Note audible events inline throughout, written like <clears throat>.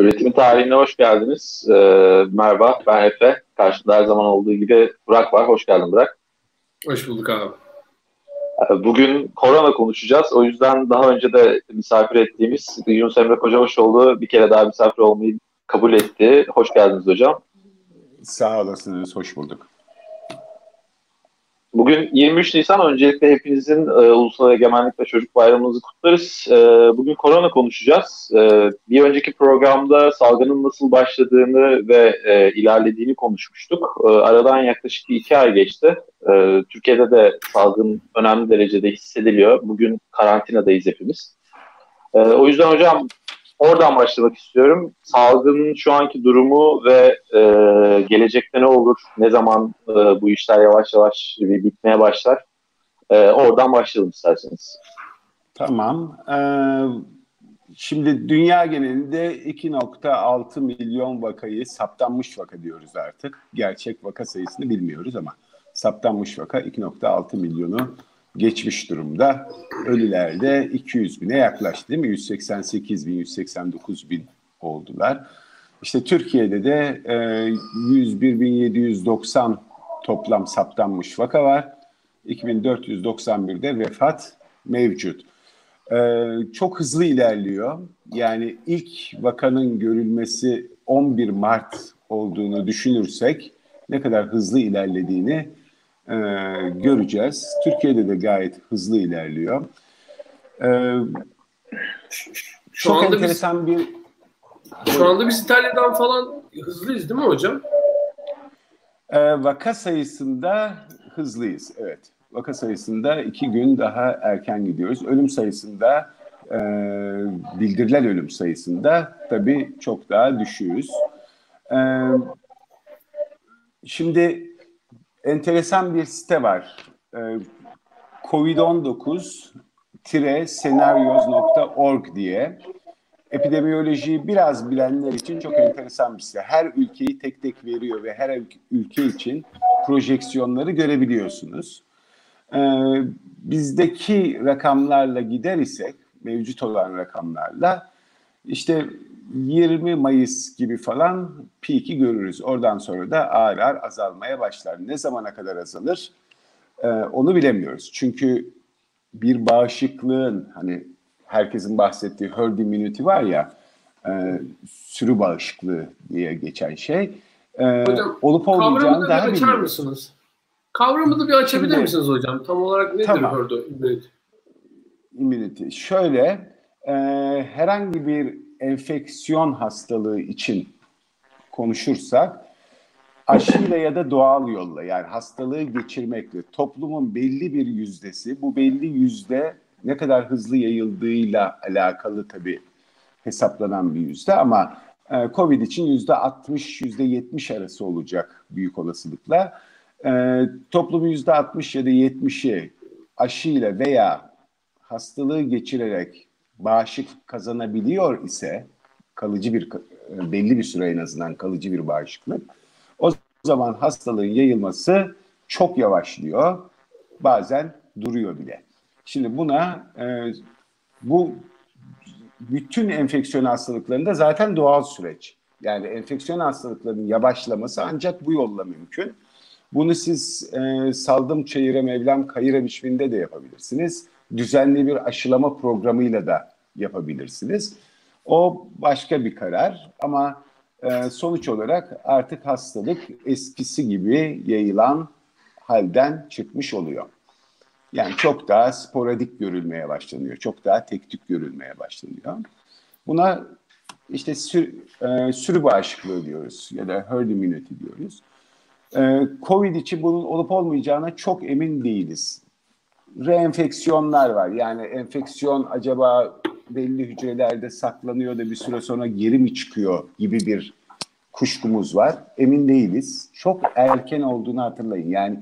Üretim tarihine hoş geldiniz. Ee, merhaba, ben Efe. Karşımda her zaman olduğu gibi Burak var. Hoş geldin Burak. Hoş bulduk abi. Ee, bugün korona konuşacağız. O yüzden daha önce de misafir ettiğimiz Yunus Emre Kocabaşoğlu bir kere daha misafir olmayı kabul etti. Hoş geldiniz hocam. Sağ olasınız, hoş bulduk. Bugün 23 Nisan. Öncelikle hepinizin e, Ulusal Egemenlik ve Çocuk Bayramınızı kutlarız. E, bugün korona konuşacağız. E, bir önceki programda salgının nasıl başladığını ve e, ilerlediğini konuşmuştuk. E, aradan yaklaşık bir iki ay geçti. E, Türkiye'de de salgın önemli derecede hissediliyor. Bugün karantinadayız hepimiz. E, o yüzden hocam oradan başlamak istiyorum. Salgının şu anki durumu ve e, gelecekte ne olur, ne zaman e, bu işler yavaş yavaş bir bitmeye başlar. E, oradan başlayalım isterseniz. Tamam. Ee, şimdi dünya genelinde 2.6 milyon vakayı saptanmış vaka diyoruz artık. Gerçek vaka sayısını bilmiyoruz ama saptanmış vaka 2.6 milyonu geçmiş durumda. Ölüler de 200 bine yaklaştı değil mi? 188 bin, 189 bin oldular. İşte Türkiye'de de e, 101.790 toplam saptanmış vaka var. 2491'de vefat mevcut. E, çok hızlı ilerliyor. Yani ilk vakanın görülmesi 11 Mart olduğunu düşünürsek ne kadar hızlı ilerlediğini e, göreceğiz. Türkiye'de de gayet hızlı ilerliyor. E, Şu çok anda enteresan biz, bir... Şu anda biz İtalya'dan falan hızlıyız değil mi hocam? E, vaka sayısında hızlıyız, evet. Vaka sayısında iki gün daha erken gidiyoruz. Ölüm sayısında, e, bildirilen ölüm sayısında tabii çok daha düşüyoruz. E, şimdi enteresan bir site var. E, Covid-19-senarios.org diye. Epidemiyolojiyi biraz bilenler için çok enteresan bir site. Her ülkeyi tek tek veriyor ve her ülke için projeksiyonları görebiliyorsunuz. Ee, bizdeki rakamlarla gider isek, mevcut olan rakamlarla işte 20 Mayıs gibi falan peak'i görürüz. Oradan sonra da ağır ağır azalmaya başlar. Ne zamana kadar azalır ee, onu bilemiyoruz. Çünkü bir bağışıklığın hani herkesin bahsettiği herd immunity var ya e, sürü bağışıklığı diye geçen şey e, Hocam, olup olmayacağını daha açar bilmiyoruz. mısınız? Kavramı da bir açabilir Şimdi- misiniz hocam? Tam olarak nedir Tamam. herd immunity? immunity. Şöyle, e, herhangi bir enfeksiyon hastalığı için konuşursak, aşıyla ya da doğal yolla yani hastalığı geçirmekle toplumun belli bir yüzdesi, bu belli yüzde ne kadar hızlı yayıldığıyla alakalı tabii hesaplanan bir yüzde ama e, Covid için yüzde 60, yüzde 70 arası olacak büyük olasılıkla. E, toplumun yüzde 60 ya da 70'i aşıyla veya hastalığı geçirerek bağışıklık kazanabiliyor ise kalıcı bir belli bir süre en azından kalıcı bir bağışıklık o zaman hastalığın yayılması çok yavaşlıyor bazen duruyor bile. Şimdi buna e, bu bütün enfeksiyon hastalıklarında zaten doğal süreç. Yani enfeksiyon hastalıklarının yavaşlaması ancak bu yolla mümkün. Bunu siz e, saldım çayıra mevlam kayıra biçiminde de yapabilirsiniz. Düzenli bir aşılama programıyla da yapabilirsiniz. O başka bir karar ama e, sonuç olarak artık hastalık eskisi gibi yayılan halden çıkmış oluyor. Yani çok daha sporadik görülmeye başlanıyor. Çok daha tek tük görülmeye başlanıyor. Buna işte sür, e, sürü bağışıklığı diyoruz ya da herd immunity diyoruz. E, Covid için bunun olup olmayacağına çok emin değiliz. Reenfeksiyonlar var. Yani enfeksiyon acaba belli hücrelerde saklanıyor da bir süre sonra geri mi çıkıyor gibi bir kuşkumuz var. Emin değiliz. Çok erken olduğunu hatırlayın. Yani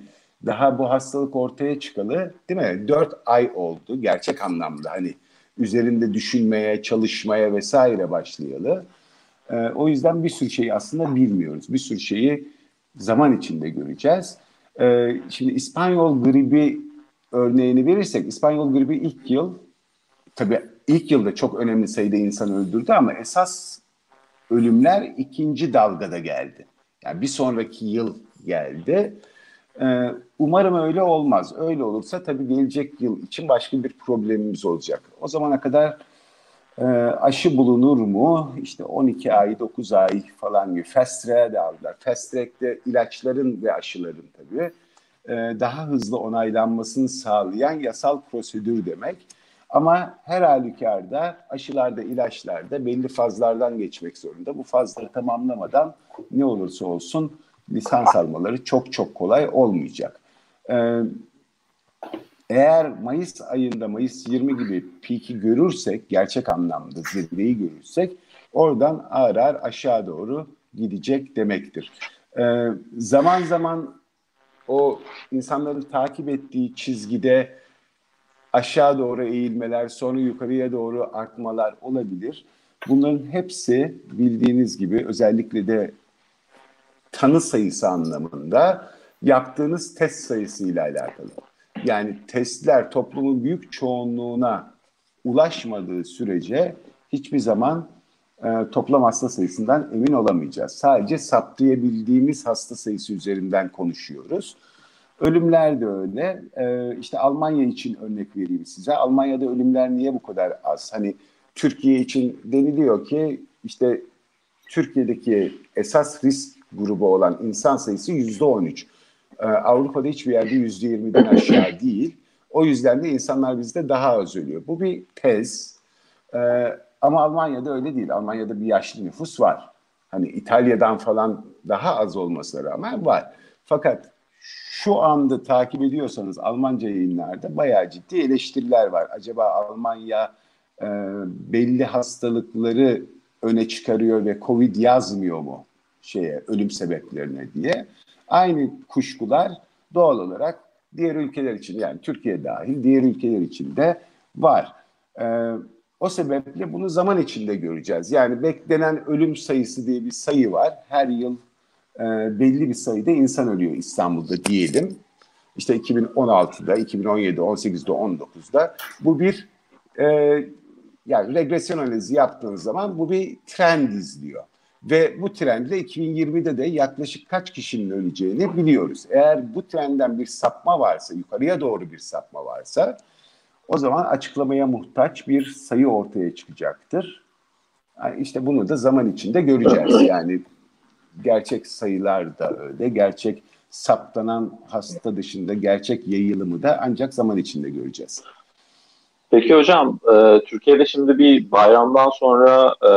daha bu hastalık ortaya çıkalı değil mi? Dört ay oldu gerçek anlamda hani üzerinde düşünmeye, çalışmaya vesaire başlayalı. Ee, o yüzden bir sürü şeyi aslında bilmiyoruz. Bir sürü şeyi zaman içinde göreceğiz. Ee, şimdi İspanyol gribi örneğini verirsek, İspanyol gribi ilk yıl, tabii ilk yılda çok önemli sayıda insan öldürdü ama esas ölümler ikinci dalgada geldi. Yani bir sonraki yıl geldi. Ee, umarım öyle olmaz. Öyle olursa tabii gelecek yıl için başka bir problemimiz olacak. O zamana kadar e, aşı bulunur mu? İşte 12 ay, 9 ay falan gibi fast track'e aldılar. Fast track'te ilaçların ve aşıların tabii e, daha hızlı onaylanmasını sağlayan yasal prosedür demek. Ama her halükarda aşılarda, ilaçlarda belli fazlardan geçmek zorunda. Bu fazları tamamlamadan ne olursa olsun lisans almaları çok çok kolay olmayacak. Ee, eğer Mayıs ayında, Mayıs 20 gibi piki görürsek, gerçek anlamda zirveyi görürsek, oradan ağır ağır aşağı doğru gidecek demektir. Ee, zaman zaman o insanların takip ettiği çizgide aşağı doğru eğilmeler, sonra yukarıya doğru artmalar olabilir. Bunların hepsi bildiğiniz gibi özellikle de tanı sayısı anlamında yaptığınız test sayısıyla alakalı. Yani testler toplumun büyük çoğunluğuna ulaşmadığı sürece hiçbir zaman e, toplam hasta sayısından emin olamayacağız. Sadece saptayabildiğimiz hasta sayısı üzerinden konuşuyoruz. Ölümler de öyle. E, işte Almanya için örnek vereyim size. Almanya'da ölümler niye bu kadar az? Hani Türkiye için deniliyor ki işte Türkiye'deki esas risk grubu olan insan sayısı yüzde on üç. Ee, Avrupa'da hiçbir yerde yüzde yirmiden aşağı değil. O yüzden de insanlar bizde daha az ölüyor. Bu bir tez. Ee, ama Almanya'da öyle değil. Almanya'da bir yaşlı nüfus var. Hani İtalya'dan falan daha az olmasına rağmen var. Fakat şu anda takip ediyorsanız Almanca yayınlarda bayağı ciddi eleştiriler var. Acaba Almanya e, belli hastalıkları öne çıkarıyor ve Covid yazmıyor mu şeye ölüm sebeplerine diye. Aynı kuşkular doğal olarak diğer ülkeler için yani Türkiye dahil diğer ülkeler için de var. Ee, o sebeple bunu zaman içinde göreceğiz. Yani beklenen ölüm sayısı diye bir sayı var. Her yıl e, belli bir sayıda insan ölüyor İstanbul'da diyelim. İşte 2016'da, 2017'de, 18'de, 19'da bu bir e, yani regresyon analizi yaptığınız zaman bu bir trend izliyor. Ve bu trendle 2020'de de yaklaşık kaç kişinin öleceğini biliyoruz. Eğer bu trendden bir sapma varsa, yukarıya doğru bir sapma varsa o zaman açıklamaya muhtaç bir sayı ortaya çıkacaktır. Yani işte bunu da zaman içinde göreceğiz. <clears throat> Yani gerçek sayılar da öyle, gerçek saptanan hasta dışında gerçek yayılımı da ancak zaman içinde göreceğiz. Peki hocam, e, Türkiye'de şimdi bir bayramdan sonra e,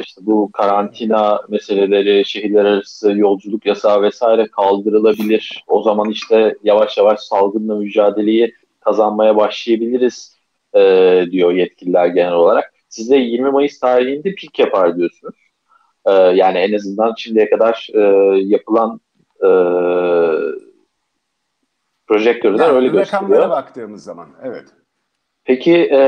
işte bu karantina meseleleri, şehirler arası yolculuk yasağı vesaire kaldırılabilir. O zaman işte yavaş yavaş salgınla mücadeleyi kazanmaya başlayabiliriz e, diyor yetkililer genel olarak. Siz de 20 Mayıs tarihinde pik yapar diyorsunuz. E, yani en azından şimdiye kadar e, yapılan e, projektörler yani, öyle gösteriyor. Rakamlara baktığımız zaman, evet. Peki e,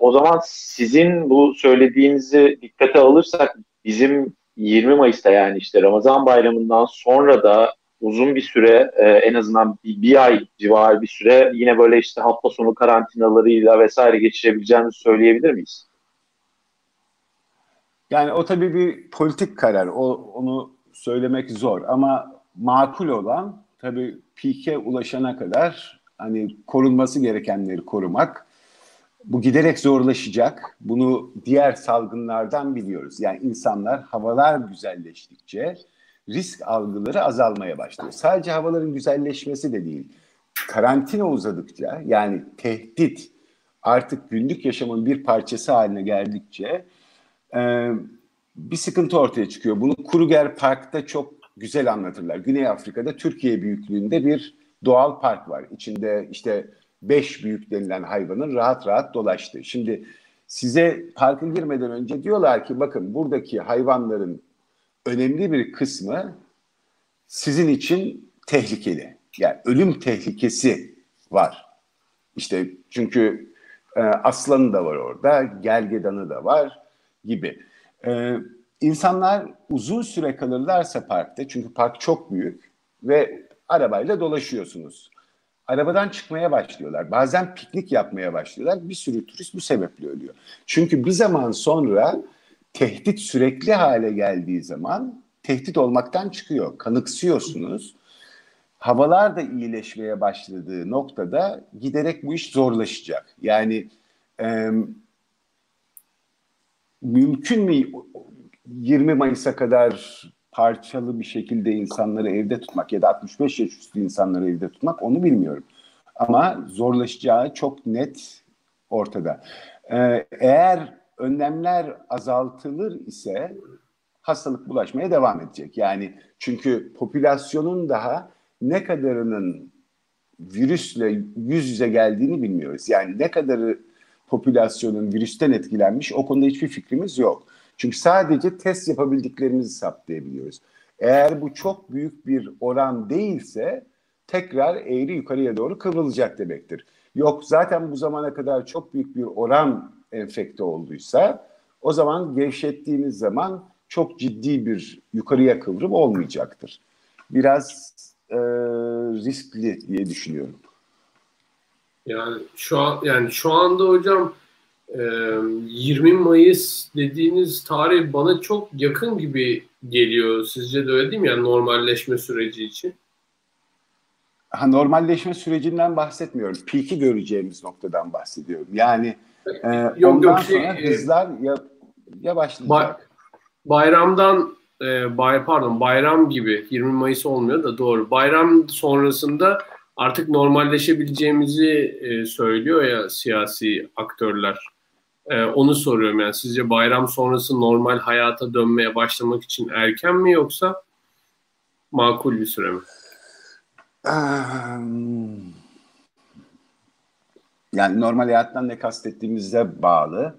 o zaman sizin bu söylediğinizi dikkate alırsak bizim 20 Mayıs'ta yani işte Ramazan bayramından sonra da uzun bir süre e, en azından bir, bir ay civarı bir süre yine böyle işte hafta sonu karantinalarıyla vesaire geçirebileceğimizi söyleyebilir miyiz? Yani o tabii bir politik karar. O, onu söylemek zor ama makul olan tabii pike ulaşana kadar hani korunması gerekenleri korumak bu giderek zorlaşacak. Bunu diğer salgınlardan biliyoruz. Yani insanlar havalar güzelleştikçe risk algıları azalmaya başlıyor. Sadece havaların güzelleşmesi de değil. Karantina uzadıkça yani tehdit artık günlük yaşamın bir parçası haline geldikçe e, bir sıkıntı ortaya çıkıyor. Bunu Kruger Park'ta çok güzel anlatırlar. Güney Afrika'da Türkiye büyüklüğünde bir doğal park var. İçinde işte beş büyük denilen hayvanın rahat rahat dolaştığı. Şimdi size parka girmeden önce diyorlar ki bakın buradaki hayvanların önemli bir kısmı sizin için tehlikeli. Yani ölüm tehlikesi var. İşte çünkü e, aslanı da var orada, gelgedanı da var gibi. E, insanlar uzun süre kalırlarsa parkta, çünkü park çok büyük ve arabayla dolaşıyorsunuz arabadan çıkmaya başlıyorlar. Bazen piknik yapmaya başlıyorlar. Bir sürü turist bu sebeple ölüyor. Çünkü bir zaman sonra tehdit sürekli hale geldiği zaman tehdit olmaktan çıkıyor. Kanıksıyorsunuz. Havalar da iyileşmeye başladığı noktada giderek bu iş zorlaşacak. Yani e, mümkün mü 20 Mayıs'a kadar parçalı bir şekilde insanları evde tutmak ya da 65 yaş üstü insanları evde tutmak onu bilmiyorum. Ama zorlaşacağı çok net ortada. Ee, eğer önlemler azaltılır ise hastalık bulaşmaya devam edecek. Yani çünkü popülasyonun daha ne kadarının virüsle yüz yüze geldiğini bilmiyoruz. Yani ne kadarı popülasyonun virüsten etkilenmiş o konuda hiçbir fikrimiz yok. Çünkü sadece test yapabildiklerimizi saptayabiliyoruz. Eğer bu çok büyük bir oran değilse tekrar eğri yukarıya doğru kıvrılacak demektir. Yok zaten bu zamana kadar çok büyük bir oran enfekte olduysa o zaman gevşettiğiniz zaman çok ciddi bir yukarıya kıvrım olmayacaktır. Biraz e, riskli diye düşünüyorum. Yani şu an yani şu anda hocam 20 Mayıs dediğiniz tarih bana çok yakın gibi geliyor. Sizce de öyle değil mi? Yani normalleşme süreci için. Ha, normalleşme sürecinden bahsetmiyorum. Peak'i göreceğimiz noktadan bahsediyorum. Yani e, yok, ondan yok, şey, sonra hızlar ya, yavaşlayacak. Bay, bayramdan e, bay, pardon bayram gibi 20 Mayıs olmuyor da doğru. Bayram sonrasında artık normalleşebileceğimizi e, söylüyor ya siyasi aktörler. E, onu soruyorum yani sizce bayram sonrası normal hayata dönmeye başlamak için erken mi yoksa makul bir süre mi? Yani normal hayattan ne kastettiğimize bağlı.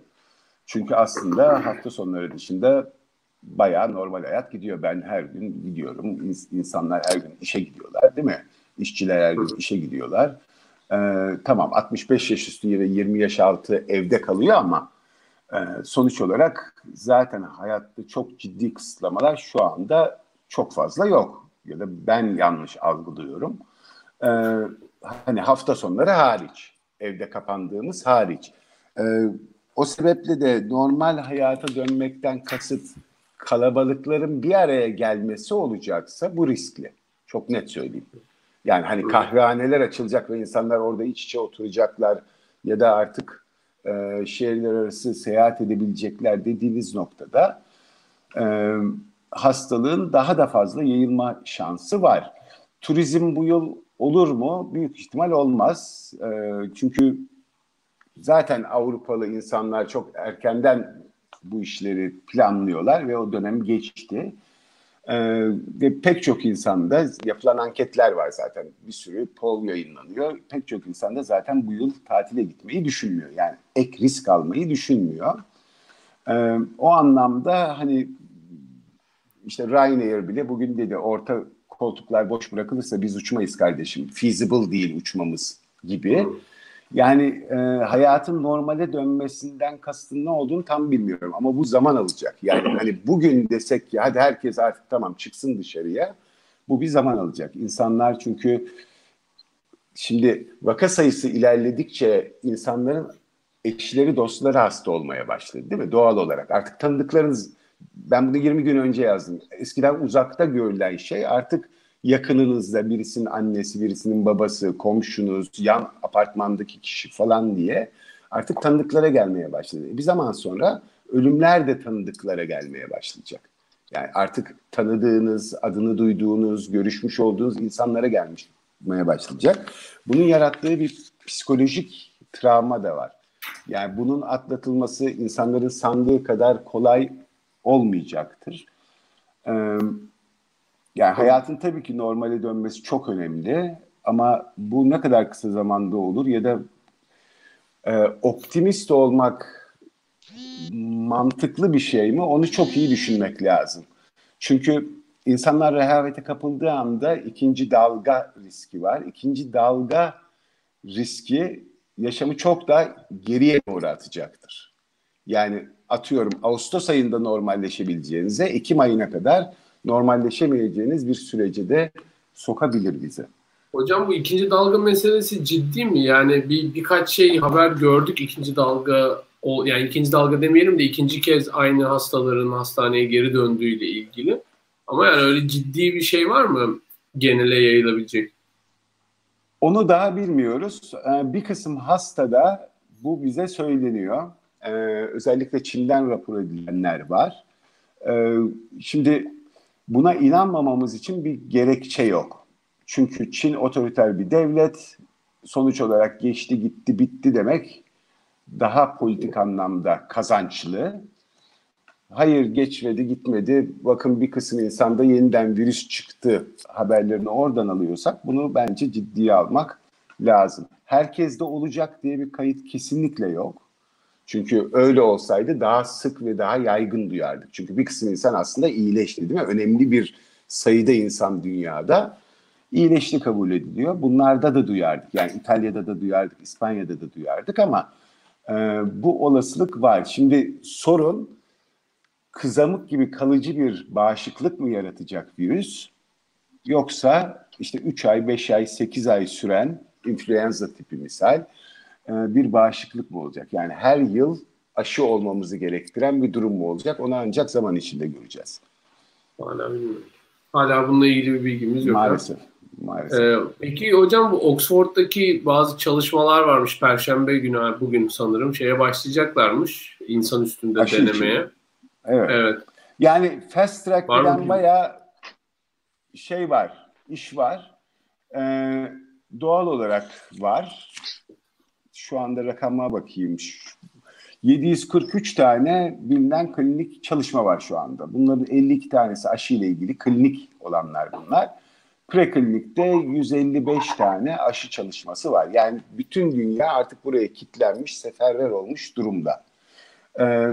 Çünkü aslında hafta sonları dışında bayağı normal hayat gidiyor. Ben her gün gidiyorum. İnsanlar her gün işe gidiyorlar değil mi? İşçiler her gün işe gidiyorlar. Ee, tamam 65 yaş üstü ve 20 yaş altı evde kalıyor ama e, sonuç olarak zaten hayatta çok ciddi kısıtlamalar şu anda çok fazla yok. Ya da ben yanlış algılıyorum. Ee, hani hafta sonları hariç, evde kapandığımız hariç. Ee, o sebeple de normal hayata dönmekten kasıt kalabalıkların bir araya gelmesi olacaksa bu riskli. Çok net söyleyeyim. Yani hani kahvehaneler açılacak ve insanlar orada iç içe oturacaklar ya da artık e, şehirler arası seyahat edebilecekler dediğiniz noktada e, hastalığın daha da fazla yayılma şansı var. Turizm bu yıl olur mu? Büyük ihtimal olmaz. E, çünkü zaten Avrupalı insanlar çok erkenden bu işleri planlıyorlar ve o dönem geçti. Ee, ve pek çok insanda yapılan anketler var zaten. Bir sürü poll yayınlanıyor. Pek çok insanda zaten bu yıl tatile gitmeyi düşünmüyor. Yani ek risk almayı düşünmüyor. Ee, o anlamda hani işte Ryanair bile bugün dedi orta koltuklar boş bırakılırsa biz uçmayız kardeşim. Feasible değil uçmamız gibi. Yani e, hayatın normale dönmesinden kastın ne olduğunu tam bilmiyorum ama bu zaman alacak. Yani <clears throat> hani bugün desek ki hadi herkes artık tamam çıksın dışarıya bu bir zaman alacak. İnsanlar çünkü şimdi vaka sayısı ilerledikçe insanların eşleri dostları hasta olmaya başladı değil mi? Doğal olarak artık tanıdıklarınız ben bunu 20 gün önce yazdım. Eskiden uzakta görülen şey artık yakınınızda birisinin annesi, birisinin babası, komşunuz, yan apartmandaki kişi falan diye artık tanıdıklara gelmeye başladı. Bir zaman sonra ölümler de tanıdıklara gelmeye başlayacak. Yani artık tanıdığınız, adını duyduğunuz, görüşmüş olduğunuz insanlara gelmeye başlayacak. Bunun yarattığı bir psikolojik travma da var. Yani bunun atlatılması insanların sandığı kadar kolay olmayacaktır. Ee, yani hayatın tabii ki normale dönmesi çok önemli ama bu ne kadar kısa zamanda olur ya da e, optimist olmak mantıklı bir şey mi onu çok iyi düşünmek lazım. Çünkü insanlar rehavete kapıldığı anda ikinci dalga riski var. İkinci dalga riski yaşamı çok da geriye doğru atacaktır. Yani atıyorum Ağustos ayında normalleşebileceğinize Ekim ayına kadar normalleşemeyeceğiniz bir sürece de sokabilir bizi. Hocam bu ikinci dalga meselesi ciddi mi? Yani bir birkaç şey haber gördük ikinci dalga o yani ikinci dalga demeyelim de ikinci kez aynı hastaların hastaneye geri döndüğüyle ilgili. Ama yani öyle ciddi bir şey var mı genele yayılabilecek? Onu daha bilmiyoruz. Ee, bir kısım hastada bu bize söyleniyor. Ee, özellikle Çin'den rapor edilenler var. Ee, şimdi buna inanmamamız için bir gerekçe yok. Çünkü Çin otoriter bir devlet. Sonuç olarak geçti gitti bitti demek daha politik anlamda kazançlı. Hayır geçmedi gitmedi bakın bir kısım insanda yeniden virüs çıktı haberlerini oradan alıyorsak bunu bence ciddiye almak lazım. Herkes de olacak diye bir kayıt kesinlikle yok. Çünkü öyle olsaydı daha sık ve daha yaygın duyardık. Çünkü bir kısım insan aslında iyileşti değil mi? Önemli bir sayıda insan dünyada iyileşti kabul ediliyor. Bunlarda da duyardık. Yani İtalya'da da duyardık, İspanya'da da duyardık ama e, bu olasılık var. Şimdi sorun kızamık gibi kalıcı bir bağışıklık mı yaratacak virüs? Yoksa işte 3 ay, 5 ay, 8 ay süren influenza tipi misal bir bağışıklık mı olacak? Yani her yıl aşı olmamızı gerektiren bir durum mu olacak? Onu ancak zaman içinde göreceğiz. Hala bilmiyorum. Hala bununla ilgili bir bilgimiz yok. Maalesef. Maalesef. Ee, peki hocam bu Oxford'daki bazı çalışmalar varmış Perşembe günü bugün sanırım şeye başlayacaklarmış insan üstünde Aşı denemeye. Için. Evet. evet. Yani fast track bilen bayağı şey var, iş var. Ee, doğal olarak var. Şu anda rakama bakayım. 743 tane bilinen klinik çalışma var şu anda. Bunların 52 tanesi aşı ile ilgili klinik olanlar bunlar. Preklinikte 155 tane aşı çalışması var. Yani bütün dünya artık buraya kitlenmiş, seferber olmuş durumda. Ee,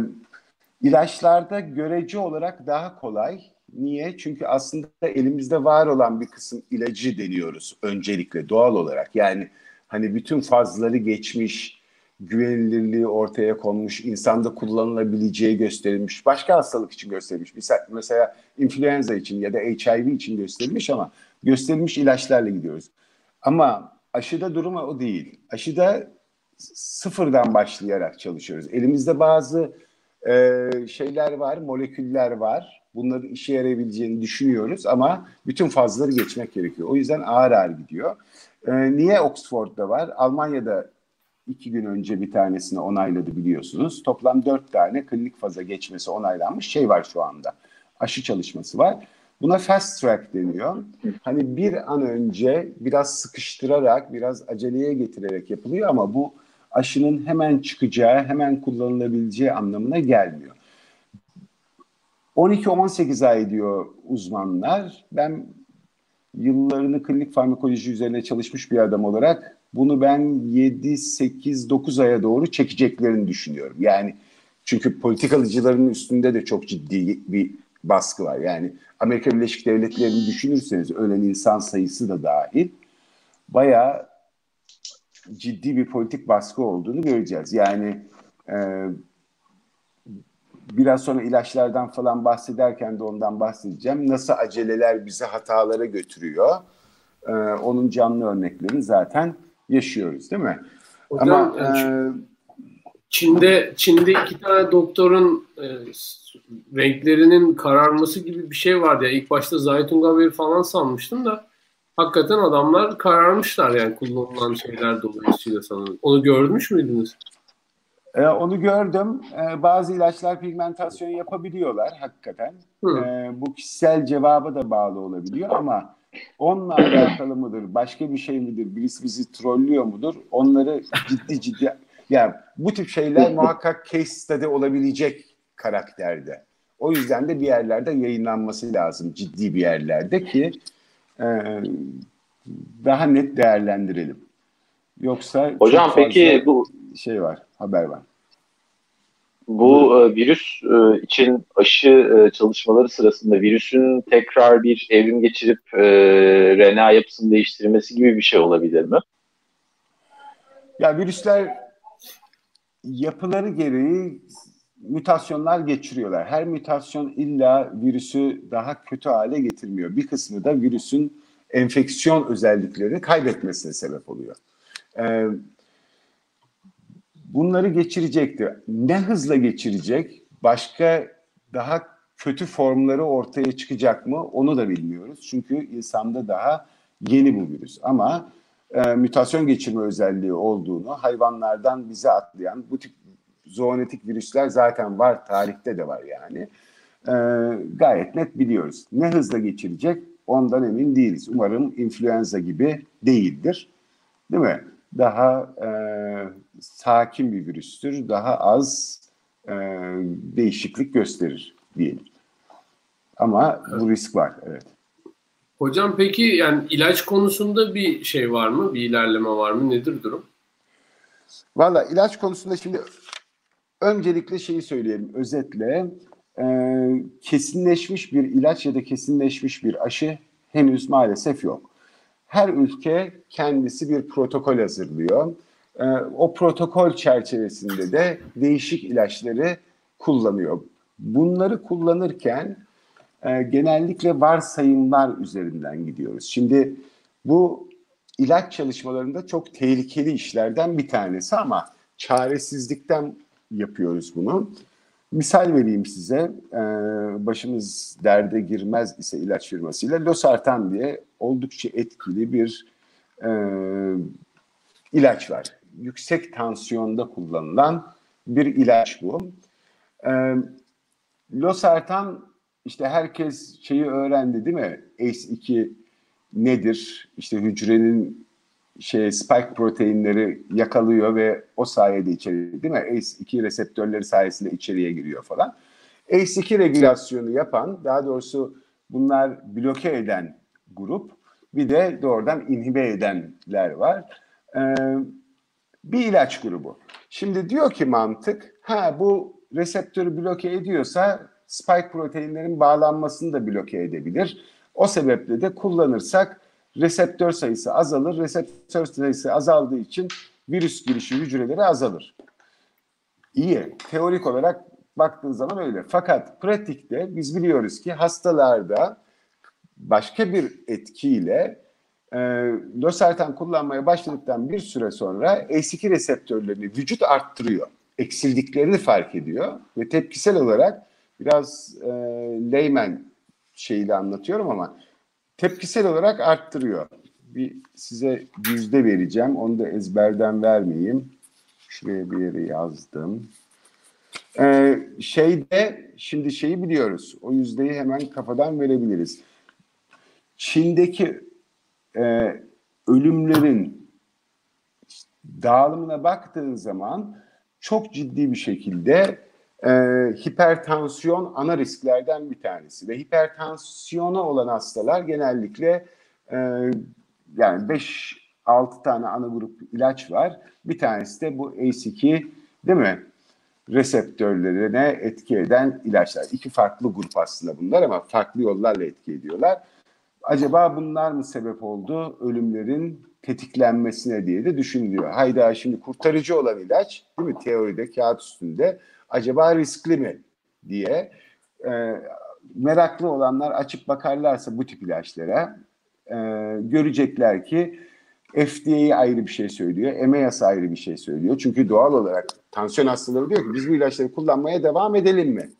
ilaçlarda görece olarak daha kolay. Niye? Çünkü aslında elimizde var olan bir kısım ilacı deniyoruz öncelikle doğal olarak. Yani hani bütün fazları geçmiş, güvenilirliği ortaya konmuş, insanda kullanılabileceği gösterilmiş, başka hastalık için gösterilmiş. Mesela, mesela influenza için ya da HIV için gösterilmiş ama gösterilmiş ilaçlarla gidiyoruz. Ama aşıda durumu o değil. Aşıda sıfırdan başlayarak çalışıyoruz. Elimizde bazı e, şeyler var, moleküller var. Bunların işe yarayabileceğini düşünüyoruz ama bütün fazları geçmek gerekiyor. O yüzden ağır ağır gidiyor. E, niye Oxford'da var? Almanya'da iki gün önce bir tanesini onayladı biliyorsunuz. Toplam dört tane klinik faza geçmesi onaylanmış şey var şu anda. Aşı çalışması var. Buna fast track deniyor. Hani bir an önce biraz sıkıştırarak, biraz aceleye getirerek yapılıyor ama bu aşının hemen çıkacağı, hemen kullanılabileceği anlamına gelmiyor. 12-18 ay diyor uzmanlar. Ben yıllarını klinik farmakoloji üzerine çalışmış bir adam olarak bunu ben 7-8-9 aya doğru çekeceklerini düşünüyorum. Yani çünkü politikalıcıların üstünde de çok ciddi bir baskı var. Yani Amerika Birleşik Devletleri'ni düşünürseniz ölen insan sayısı da dahil bayağı ciddi bir politik baskı olduğunu göreceğiz. Yani e, biraz sonra ilaçlardan falan bahsederken de ondan bahsedeceğim. Nasıl aceleler bizi hatalara götürüyor. E, onun canlı örneklerini zaten yaşıyoruz değil mi? Hocam, Ama e, Çin'de Çin'de iki tane doktorun e, renklerinin kararması gibi bir şey vardı. Yani ilk başta Zaytun haberi falan sanmıştım da hakikaten adamlar kararmışlar yani kullanılan şeyler dolayısıyla sanırım. Onu görmüş müydünüz? Ee, onu gördüm. Ee, bazı ilaçlar pigmentasyon yapabiliyorlar hakikaten. Ee, bu kişisel cevaba da bağlı olabiliyor ama onunla alakalı mıdır, başka bir şey midir, birisi bizi trollüyor mudur? Onları ciddi ciddi yani bu tip şeyler muhakkak case study olabilecek karakterde. O yüzden de bir yerlerde yayınlanması lazım ciddi bir yerlerde ki e, daha net değerlendirelim. Yoksa Hocam peki bu şey var, haber var. Bu e, virüs e, için aşı e, çalışmaları sırasında virüsün tekrar bir evrim geçirip e, RNA yapısını değiştirmesi gibi bir şey olabilir mi? Ya virüsler yapıları gereği mutasyonlar geçiriyorlar. Her mutasyon illa virüsü daha kötü hale getirmiyor. Bir kısmı da virüsün enfeksiyon özelliklerini kaybetmesine sebep oluyor. Ee, bunları geçirecekti. Ne hızla geçirecek? Başka daha kötü formları ortaya çıkacak mı? Onu da bilmiyoruz. Çünkü insanda daha yeni bu virüs. Ama e, mütasyon geçirme özelliği olduğunu hayvanlardan bize atlayan bu tip zoonotik virüsler zaten var. Tarihte de var yani. E, gayet net biliyoruz. Ne hızla geçirecek ondan emin değiliz. Umarım influenza gibi değildir. Değil mi? Daha e, sakin bir virüstür. Daha az e, değişiklik gösterir diyelim. Ama evet. bu risk var. Evet. Hocam peki yani ilaç konusunda bir şey var mı? Bir ilerleme var mı? Nedir durum? Valla ilaç konusunda şimdi öncelikle şeyi söyleyelim özetle. E, kesinleşmiş bir ilaç ya da kesinleşmiş bir aşı henüz maalesef yok. Her ülke kendisi bir protokol hazırlıyor. E, o protokol çerçevesinde de değişik ilaçları kullanıyor. Bunları kullanırken e, genellikle varsayımlar üzerinden gidiyoruz. Şimdi bu ilaç çalışmalarında çok tehlikeli işlerden bir tanesi ama çaresizlikten yapıyoruz bunu. Misal vereyim size, e, başımız derde girmez ise ilaç firmasıyla Losartan diye oldukça etkili bir ilaç var. Yüksek tansiyonda kullanılan bir ilaç bu. E, Losartan işte herkes şeyi öğrendi değil mi? ACE2 nedir? İşte hücrenin şey spike proteinleri yakalıyor ve o sayede içeri değil mi? ACE2 reseptörleri sayesinde içeriye giriyor falan. ACE2 regülasyonu yapan, daha doğrusu bunlar bloke eden grup, bir de doğrudan inhibe edenler var. Ee, bir ilaç grubu. Şimdi diyor ki mantık, ha bu reseptörü bloke ediyorsa spike proteinlerin bağlanmasını da bloke edebilir. O sebeple de kullanırsak reseptör sayısı azalır. Reseptör sayısı azaldığı için virüs girişi hücreleri azalır. İyi. Teorik olarak baktığın zaman öyle. Fakat pratikte biz biliyoruz ki hastalarda başka bir etkiyle e, losartan kullanmaya başladıktan bir süre sonra ACE2 reseptörlerini vücut arttırıyor. Eksildiklerini fark ediyor ve tepkisel olarak biraz e, layman şeyiyle anlatıyorum ama tepkisel olarak arttırıyor. Bir size yüzde vereceğim. Onu da ezberden vermeyeyim. Şuraya bir yere yazdım. Ee, şeyde şimdi şeyi biliyoruz. O yüzdeyi hemen kafadan verebiliriz. Çin'deki e, ölümlerin dağılımına baktığın zaman çok ciddi bir şekilde e, hipertansiyon ana risklerden bir tanesi ve hipertansiyona olan hastalar genellikle e, yani 5-6 tane ana grup ilaç var. Bir tanesi de bu ACE2 değil mi? reseptörlerine etki eden ilaçlar. İki farklı grup aslında bunlar ama farklı yollarla etki ediyorlar. Acaba bunlar mı sebep oldu ölümlerin tetiklenmesine diye de düşünülüyor. Hayda şimdi kurtarıcı olan ilaç değil mi teoride kağıt üstünde acaba riskli mi diye e, meraklı olanlar açıp bakarlarsa bu tip ilaçlara e, görecekler ki FDA ayrı bir şey söylüyor, EMEAS ayrı bir şey söylüyor. Çünkü doğal olarak tansiyon hastaları diyor ki biz bu ilaçları kullanmaya devam edelim mi?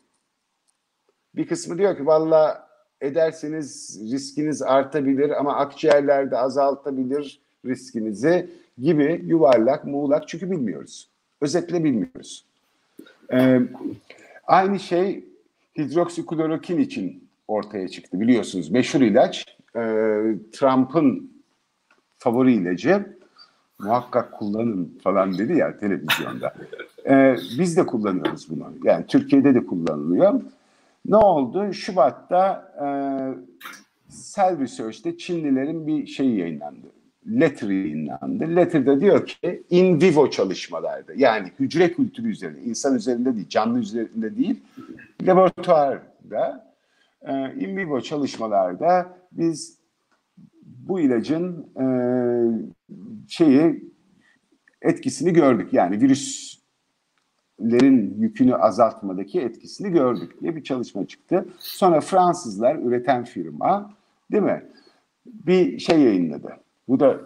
Bir kısmı diyor ki valla ederseniz riskiniz artabilir ama akciğerlerde azaltabilir riskinizi gibi yuvarlak muğlak çünkü bilmiyoruz. Özetle bilmiyoruz. Ee, aynı şey hidroksiklorokin için ortaya çıktı biliyorsunuz. Meşhur ilaç e, Trump'ın favori ilacı. Muhakkak kullanın falan dedi ya televizyonda. <laughs> Ee, biz de kullanıyoruz bunu. Yani Türkiye'de de kullanılıyor. Ne oldu? Şubat'ta e, Cell Research'te Çinlilerin bir şeyi yayınlandı letter yayınlandı. Letter'da diyor ki in vivo çalışmalarda yani hücre kültürü üzerinde, insan üzerinde değil, canlı üzerinde değil, laboratuvarda e, in vivo çalışmalarda biz bu ilacın e, şeyi etkisini gördük. Yani virüslerin yükünü azaltmadaki etkisini gördük diye bir çalışma çıktı. Sonra Fransızlar üreten firma değil mi? Bir şey yayınladı bu da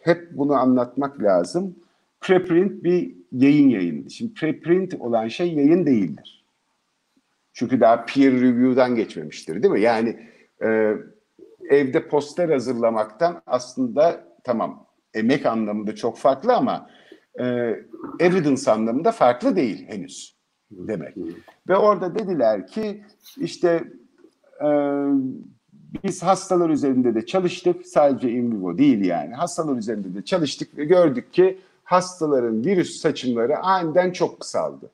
hep bunu anlatmak lazım. preprint bir yayın yayınıydı. Şimdi preprint olan şey yayın değildir. Çünkü daha peer review'dan geçmemiştir değil mi? Yani e, evde poster hazırlamaktan aslında tamam emek anlamında çok farklı ama e, evidence anlamında farklı değil henüz demek. Ve orada dediler ki işte e, biz hastalar üzerinde de çalıştık. Sadece in vivo değil yani. Hastalar üzerinde de çalıştık ve gördük ki hastaların virüs saçımları aniden çok kısaldı.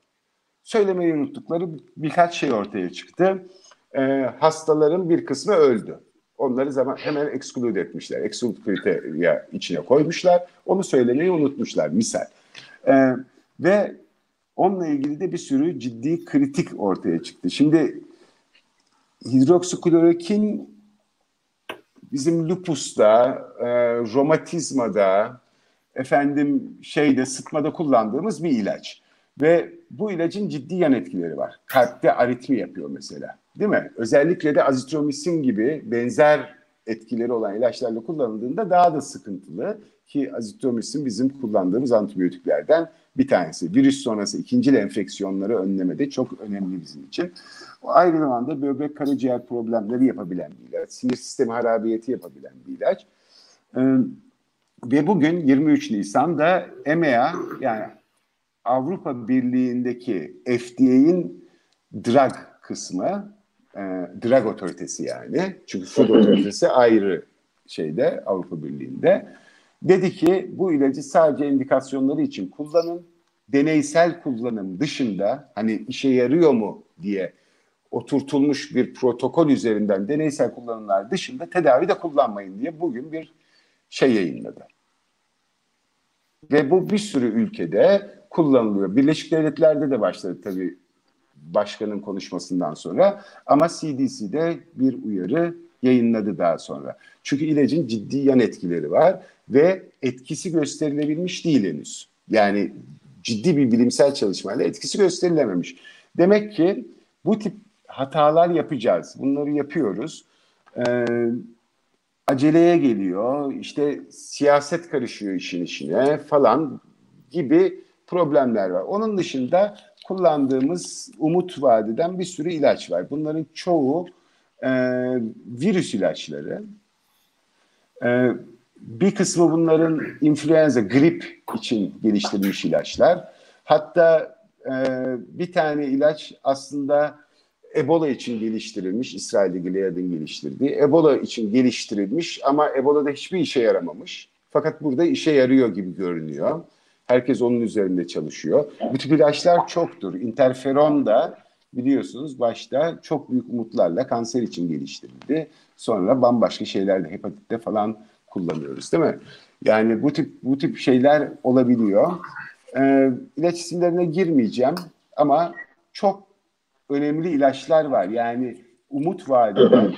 Söylemeyi unuttukları birkaç şey ortaya çıktı. E, hastaların bir kısmı öldü. Onları zaman hemen exclude etmişler. Exclude kriteriya içine koymuşlar. Onu söylemeyi unutmuşlar misal. E, ve onunla ilgili de bir sürü ciddi kritik ortaya çıktı. Şimdi hidroksiklorokin bizim lupusta, e, romatizmada, efendim şeyde sıtmada kullandığımız bir ilaç. Ve bu ilacın ciddi yan etkileri var. Kalpte aritmi yapıyor mesela. Değil mi? Özellikle de azitromisin gibi benzer etkileri olan ilaçlarla kullanıldığında daha da sıkıntılı ki azitromisin bizim kullandığımız antibiyotiklerden bir tanesi. Virüs sonrası ikinci enfeksiyonları önlemede çok önemli bizim için. Aynı zamanda böbrek karaciğer problemleri yapabilen bir ilaç. Sinir sistemi harabiyeti yapabilen bir ilaç. Ee, ve bugün 23 Nisan'da EMEA yani Avrupa Birliği'ndeki FDA'in drug kısmı, e, drug otoritesi yani. Çünkü food otoritesi <laughs> ayrı şeyde Avrupa Birliği'nde. Dedi ki bu ilacı sadece indikasyonları için kullanın. Deneysel kullanım dışında hani işe yarıyor mu diye oturtulmuş bir protokol üzerinden deneysel kullanımlar dışında tedavide kullanmayın diye bugün bir şey yayınladı. Ve bu bir sürü ülkede kullanılıyor. Birleşik Devletler'de de başladı tabii başkanın konuşmasından sonra ama CDC'de bir uyarı yayınladı daha sonra. Çünkü ilacın ciddi yan etkileri var ve etkisi gösterilebilmiş değil henüz. Yani ciddi bir bilimsel çalışmayla etkisi gösterilememiş. Demek ki bu tip hatalar yapacağız. Bunları yapıyoruz. Ee, aceleye geliyor. İşte siyaset karışıyor işin içine falan gibi problemler var. Onun dışında kullandığımız umut vadeden bir sürü ilaç var. Bunların çoğu e, virüs ilaçları. E, bir kısmı bunların influenza, grip için geliştirilmiş ilaçlar. Hatta e, bir tane ilaç aslında Ebola için geliştirilmiş, İsrail'de Gilead'ın geliştirdiği. Ebola için geliştirilmiş ama Ebola'da hiçbir işe yaramamış. Fakat burada işe yarıyor gibi görünüyor. Herkes onun üzerinde çalışıyor. Bu tip ilaçlar çoktur. Interferon da biliyorsunuz başta çok büyük umutlarla kanser için geliştirildi. Sonra bambaşka şeylerde hepatitte falan kullanıyoruz değil mi? Yani bu tip bu tip şeyler olabiliyor. Ee, ilaç isimlerine girmeyeceğim ama çok önemli ilaçlar var. Yani umut vadeden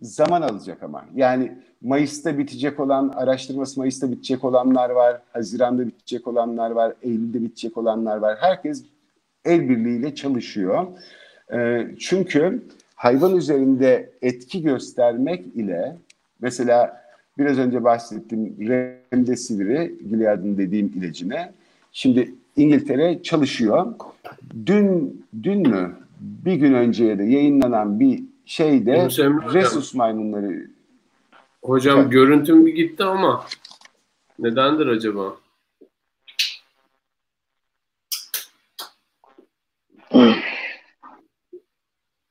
zaman alacak ama. Yani Mayıs'ta bitecek olan, araştırması Mayıs'ta bitecek olanlar var, Haziran'da bitecek olanlar var, Eylül'de bitecek olanlar var. Herkes el birliğiyle çalışıyor. E, çünkü hayvan üzerinde etki göstermek ile mesela biraz önce bahsettiğim Remdesivir'i, Gilead'ın dediğim ilacını şimdi İngiltere çalışıyor. Dün dün mü bir gün önceye de yayınlanan bir şeyde Resus maymunları Hocam evet. görüntüm bir gitti ama nedendir acaba?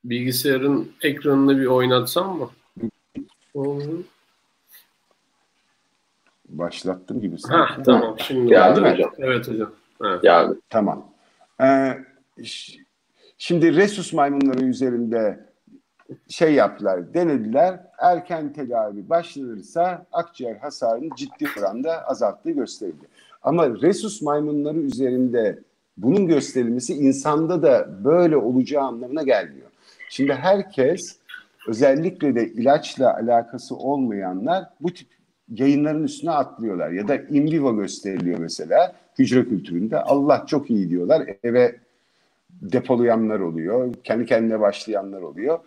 Bilgisayarın ekranını bir oynatsam mı? Başlattım gibi sanki. Ha, tamam. Şimdi geldi mi hocam? Evet hocam. Evet. Geldi. Tamam. Ee, şimdi Resus maymunları üzerinde şey yaptılar, denediler. Erken tedavi başlanırsa akciğer hasarını ciddi oranda azalttığı gösterildi. Ama resus maymunları üzerinde bunun gösterilmesi insanda da böyle olacağı anlamına gelmiyor. Şimdi herkes özellikle de ilaçla alakası olmayanlar bu tip yayınların üstüne atlıyorlar. Ya da in vivo gösteriliyor mesela hücre kültüründe. Allah çok iyi diyorlar. Eve depolayanlar oluyor. Kendi kendine başlayanlar oluyor.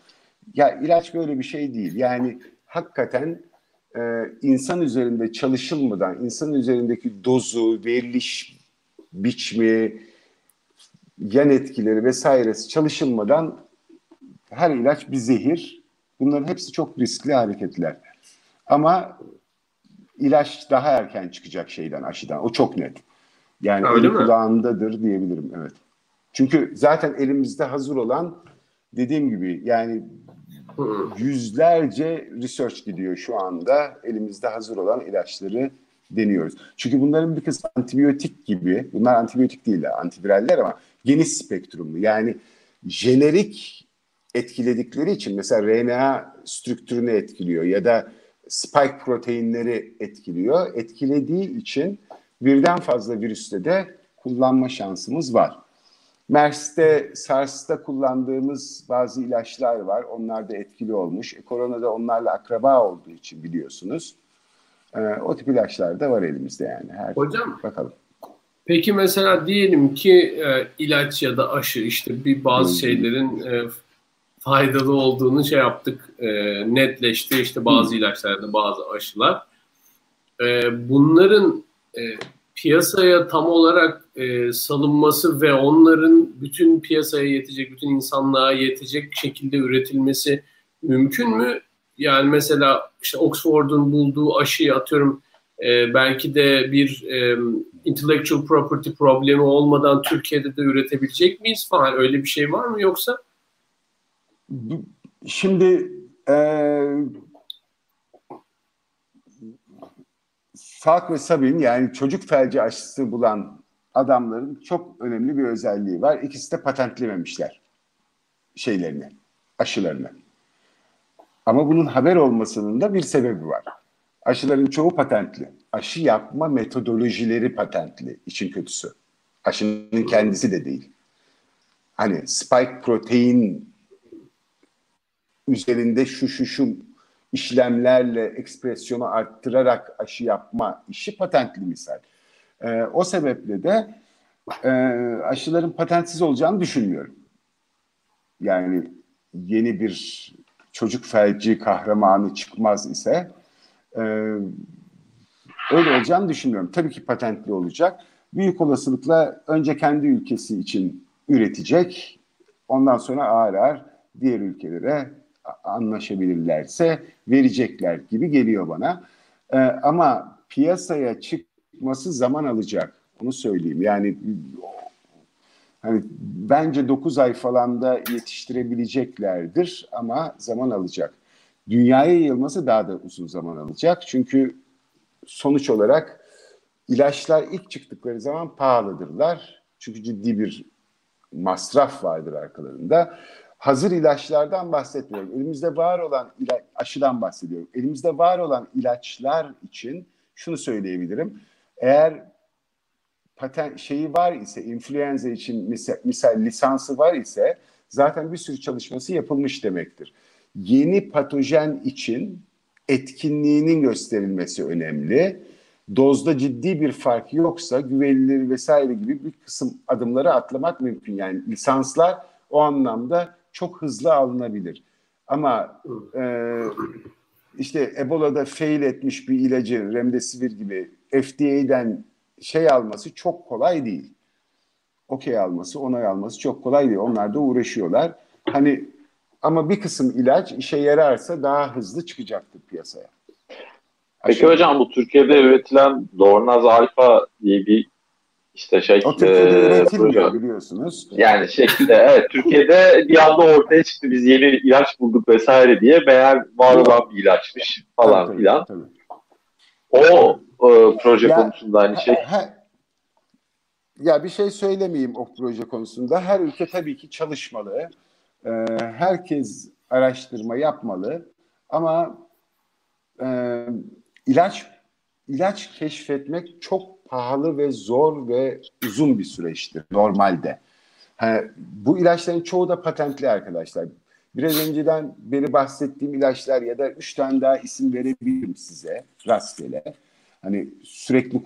Ya ilaç böyle bir şey değil. Yani hakikaten e, insan üzerinde çalışılmadan, insan üzerindeki dozu, veriliş biçimi, yan etkileri vesairesi çalışılmadan her ilaç bir zehir. Bunların hepsi çok riskli hareketler. Ama ilaç daha erken çıkacak şeyden, aşıdan. O çok net. Yani Öyle eli kulağındadır diyebilirim. Evet. Çünkü zaten elimizde hazır olan dediğim gibi yani yüzlerce research gidiyor şu anda elimizde hazır olan ilaçları deniyoruz. Çünkü bunların bir kısmı antibiyotik gibi, bunlar antibiyotik değiller, antiviraller ama geniş spektrumlu. Yani jenerik etkiledikleri için mesela RNA strüktürünü etkiliyor ya da spike proteinleri etkiliyor. Etkilediği için birden fazla virüste de kullanma şansımız var. MERS'te, SARS'ta kullandığımız bazı ilaçlar var. Onlar da etkili olmuş. E, korona da onlarla akraba olduğu için biliyorsunuz. E, o tip ilaçlar da var elimizde yani. Her Hocam, bakalım. Peki mesela diyelim ki e, ilaç ya da aşı işte bir bazı şeylerin e, faydalı olduğunu şey yaptık, e, netleşti. işte bazı ilaçlarda bazı aşılar. E, bunların e, piyasaya tam olarak e, salınması ve onların bütün piyasaya yetecek, bütün insanlığa yetecek şekilde üretilmesi mümkün mü? Yani mesela işte Oxford'un bulduğu aşıyı atıyorum e, belki de bir e, intellectual property problemi olmadan Türkiye'de de üretebilecek miyiz falan öyle bir şey var mı yoksa? Şimdi e, Falk ve Sabin yani çocuk felci aşısı bulan adamların çok önemli bir özelliği var. İkisi de patentlememişler şeylerini, aşılarını. Ama bunun haber olmasının da bir sebebi var. Aşıların çoğu patentli. Aşı yapma metodolojileri patentli, için kötüsü. Aşının kendisi de değil. Hani spike protein üzerinde şu şu şu işlemlerle ekspresyonu arttırarak aşı yapma işi patentli misal. E, o sebeple de e, aşıların patentsiz olacağını düşünmüyorum. Yani yeni bir çocuk felci kahramanı çıkmaz ise e, öyle olacağını düşünmüyorum. Tabii ki patentli olacak. Büyük olasılıkla önce kendi ülkesi için üretecek. Ondan sonra ağır ağır diğer ülkelere anlaşabilirlerse verecekler gibi geliyor bana. Ee, ama piyasaya çıkması zaman alacak. Onu söyleyeyim. Yani hani bence 9 ay falan da yetiştirebileceklerdir ama zaman alacak. Dünyaya yayılması daha da uzun zaman alacak. Çünkü sonuç olarak ilaçlar ilk çıktıkları zaman pahalıdırlar. Çünkü ciddi bir masraf vardır arkalarında hazır ilaçlardan bahsetmiyorum. Elimizde var olan ila- aşıdan bahsediyorum. Elimizde var olan ilaçlar için şunu söyleyebilirim. Eğer patent şeyi var ise, influenza için misal, misal lisansı var ise zaten bir sürü çalışması yapılmış demektir. Yeni patojen için etkinliğinin gösterilmesi önemli. Dozda ciddi bir fark yoksa güvenilir vesaire gibi bir kısım adımları atlamak mümkün. Yani lisanslar o anlamda çok hızlı alınabilir. Ama e, işte Ebola'da fail etmiş bir ilacı Remdesivir gibi FDA'den şey alması çok kolay değil. Okey alması, onay alması çok kolay değil. Onlar da uğraşıyorlar. Hani ama bir kısım ilaç işe yararsa daha hızlı çıkacaktır piyasaya. Peki hocam bu Türkiye'de üretilen Dornaz Alfa diye bir işte şey o Türkiye'de e, üretilmiyor biliyorsunuz. Yani şekilde evet Türkiye'de bir anda ortaya çıktı biz yeni ilaç bulduk vesaire diye meğer var olan bir ilaçmış falan tabii, filan. Tabii. O e, proje ya, konusunda aynı şey. Ha, ya bir şey söylemeyeyim o proje konusunda. Her ülke tabii ki çalışmalı. Ee, herkes araştırma yapmalı. Ama e, ilaç ilaç keşfetmek çok pahalı ve zor ve uzun bir süreçtir normalde. Ha, bu ilaçların çoğu da patentli arkadaşlar. Biraz önceden beri bahsettiğim ilaçlar ya da üç tane daha isim verebilirim size rastgele. Hani sürekli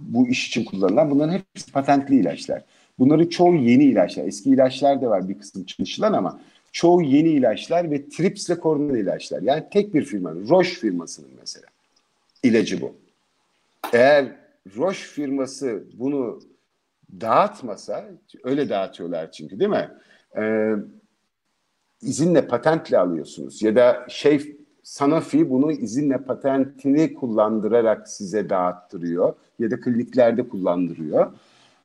bu iş için kullanılan bunların hepsi patentli ilaçlar. Bunların çoğu yeni ilaçlar. Eski ilaçlar da var bir kısım çalışılan ama çoğu yeni ilaçlar ve tripsle korunan ilaçlar. Yani tek bir firmanın, Roche firmasının mesela ilacı bu. Eğer Roche firması bunu dağıtmasa, öyle dağıtıyorlar çünkü değil mi? Ee, izinle patentle alıyorsunuz ya da şey Sanofi bunu izinle patentini kullandırarak size dağıttırıyor ya da kliniklerde kullandırıyor.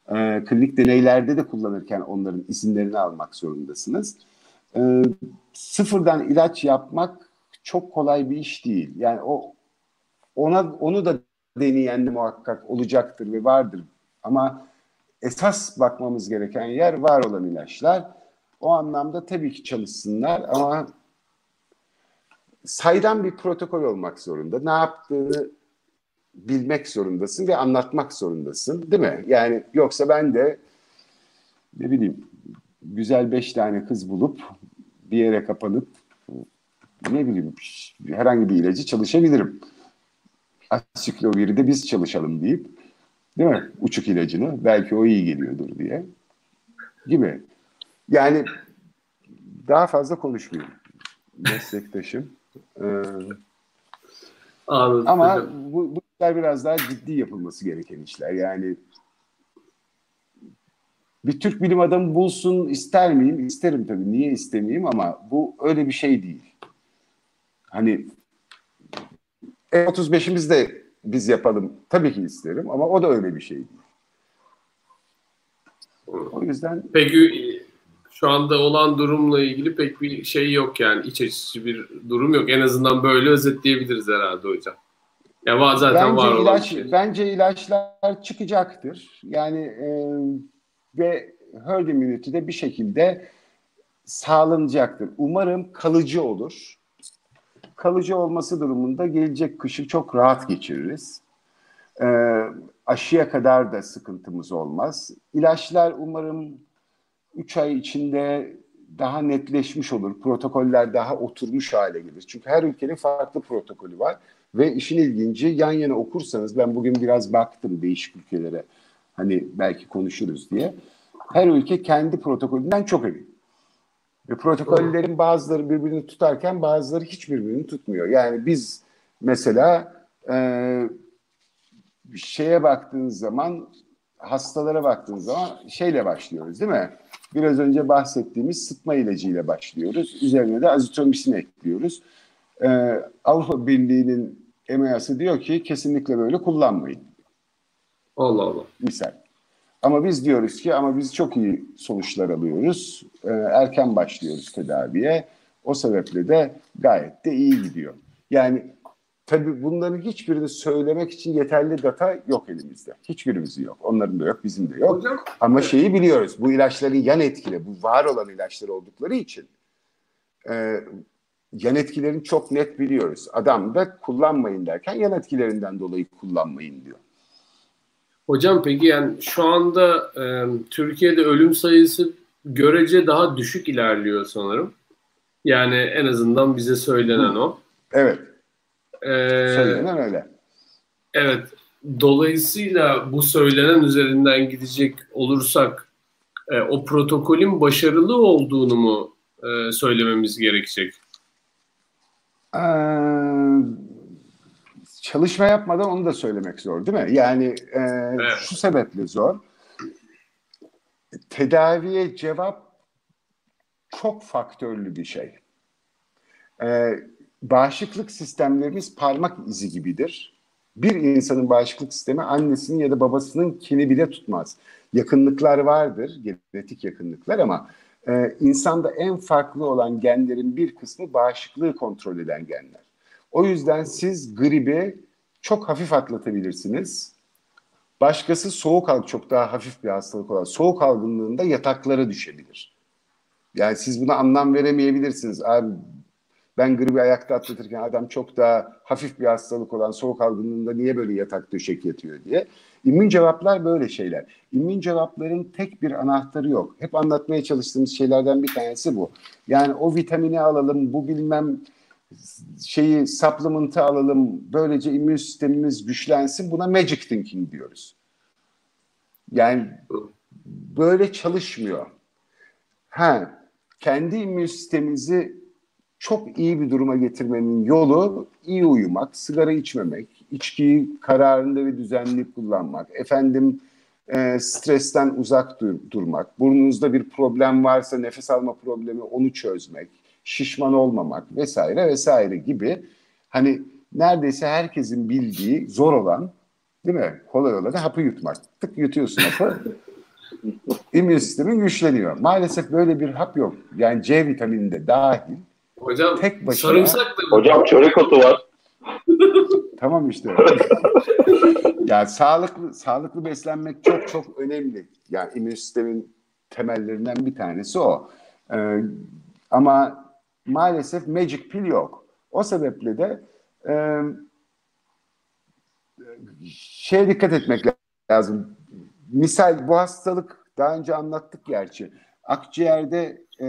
Ee, klinik deneylerde de kullanırken onların izinlerini almak zorundasınız. Ee, sıfırdan ilaç yapmak çok kolay bir iş değil. Yani o ona onu da deneyen de muhakkak olacaktır ve vardır. Ama esas bakmamız gereken yer var olan ilaçlar. O anlamda tabii ki çalışsınlar ama saydam bir protokol olmak zorunda. Ne yaptığını bilmek zorundasın ve anlatmak zorundasın değil mi? Yani yoksa ben de ne bileyim güzel beş tane kız bulup bir yere kapanıp ne bileyim herhangi bir ilacı çalışabilirim. Asikloviri de biz çalışalım deyip değil mi? Uçuk ilacını belki o iyi geliyordur diye gibi. Yani daha fazla konuşmayayım. Meslektaşım. Ee, ama bu, bu işler biraz daha ciddi yapılması gereken işler. Yani bir Türk bilim adamı bulsun ister miyim? İsterim tabii. Niye istemeyeyim ama bu öyle bir şey değil. Hani E35'imiz de biz yapalım. Tabii ki isterim ama o da öyle bir şey değil. O yüzden Peki şu anda olan durumla ilgili pek bir şey yok yani iç açıcı bir durum yok. En azından böyle özetleyebiliriz herhalde hocam. Ya var zaten bence var ilaç, şey. bence ilaçlar çıkacaktır. Yani e, ve herd immunity de bir şekilde sağlanacaktır. Umarım kalıcı olur. Kalıcı olması durumunda gelecek kışı çok rahat geçiririz. E, aşıya kadar da sıkıntımız olmaz. İlaçlar umarım 3 ay içinde daha netleşmiş olur. Protokoller daha oturmuş hale gelir. Çünkü her ülkenin farklı protokolü var. Ve işin ilginci yan yana okursanız ben bugün biraz baktım değişik ülkelere. Hani belki konuşuruz diye. Her ülke kendi protokolünden çok emin. Ve protokollerin bazıları birbirini tutarken bazıları hiç birbirini tutmuyor. Yani biz mesela e, şeye baktığınız zaman hastalara baktığınız zaman şeyle başlıyoruz değil mi? Biraz önce bahsettiğimiz sıtma ilacıyla başlıyoruz. Üzerine de azitromisin ekliyoruz. Ee, Avrupa Birliği'nin EMEA'sı diyor ki kesinlikle böyle kullanmayın. Allah Allah. Misal. Ama biz diyoruz ki ama biz çok iyi sonuçlar alıyoruz. Ee, erken başlıyoruz tedaviye. O sebeple de gayet de iyi gidiyor. Yani tabii bunların hiçbirini söylemek için yeterli data yok elimizde. Hiçbirimizin yok. Onların da yok, bizim de yok. Hocam Ama şeyi biliyoruz. Bu ilaçların yan etkili, bu var olan ilaçlar oldukları için e, yan etkilerini çok net biliyoruz. Adam da kullanmayın derken yan etkilerinden dolayı kullanmayın diyor. Hocam peki yani şu anda e, Türkiye'de ölüm sayısı görece daha düşük ilerliyor sanırım. Yani en azından bize söylenen o. Evet, Ee, söylenen öyle. evet. Dolayısıyla bu söylenen üzerinden gidecek olursak e, o protokolün başarılı olduğunu mu e, söylememiz gerekecek? Ee, çalışma yapmadan onu da söylemek zor değil mi? Yani e, şu sebeple zor. Tedaviye cevap çok faktörlü bir şey. Ee, bağışıklık sistemlerimiz parmak izi gibidir. Bir insanın bağışıklık sistemi annesinin ya da babasının kini bile tutmaz. Yakınlıklar vardır, genetik yakınlıklar ama e, insanda en farklı olan genlerin bir kısmı bağışıklığı kontrol eden genler. O yüzden siz gribi çok hafif atlatabilirsiniz. Başkası soğuk algı çok daha hafif bir hastalık olan soğuk algınlığında yataklara düşebilir. Yani siz buna anlam veremeyebilirsiniz. Abi ben gribi ayakta atlatırken adam çok daha hafif bir hastalık olan soğuk algınlığında niye böyle yatak döşek yatıyor diye. İmmün cevaplar böyle şeyler. İmmün cevapların tek bir anahtarı yok. Hep anlatmaya çalıştığımız şeylerden bir tanesi bu. Yani o vitamini alalım, bu bilmem şeyi supplement'ı alalım, böylece immün sistemimiz güçlensin. Buna magic thinking diyoruz. Yani böyle çalışmıyor. Ha, kendi immün sistemimizi çok iyi bir duruma getirmenin yolu iyi uyumak, sigara içmemek, içkiyi kararında ve düzenli kullanmak, efendim e, stresten uzak dur, durmak, burnunuzda bir problem varsa nefes alma problemi onu çözmek, şişman olmamak vesaire vesaire gibi hani neredeyse herkesin bildiği zor olan değil mi? Kolay olanı hapı yutmak. Tık yutuyorsun hapı. <laughs> immün sistemin güçleniyor. Maalesef böyle bir hap yok. Yani C vitamini de dahil. Hocam tek başına, sarımsak da Hocam çörek otu var. <laughs> <laughs> tamam işte. yani sağlıklı sağlıklı beslenmek çok çok önemli. Yani immün sistemin temellerinden bir tanesi o. Ee, ama maalesef magic pill yok. O sebeple de e, şeye dikkat etmek lazım. Misal bu hastalık daha önce anlattık gerçi. Akciğerde e,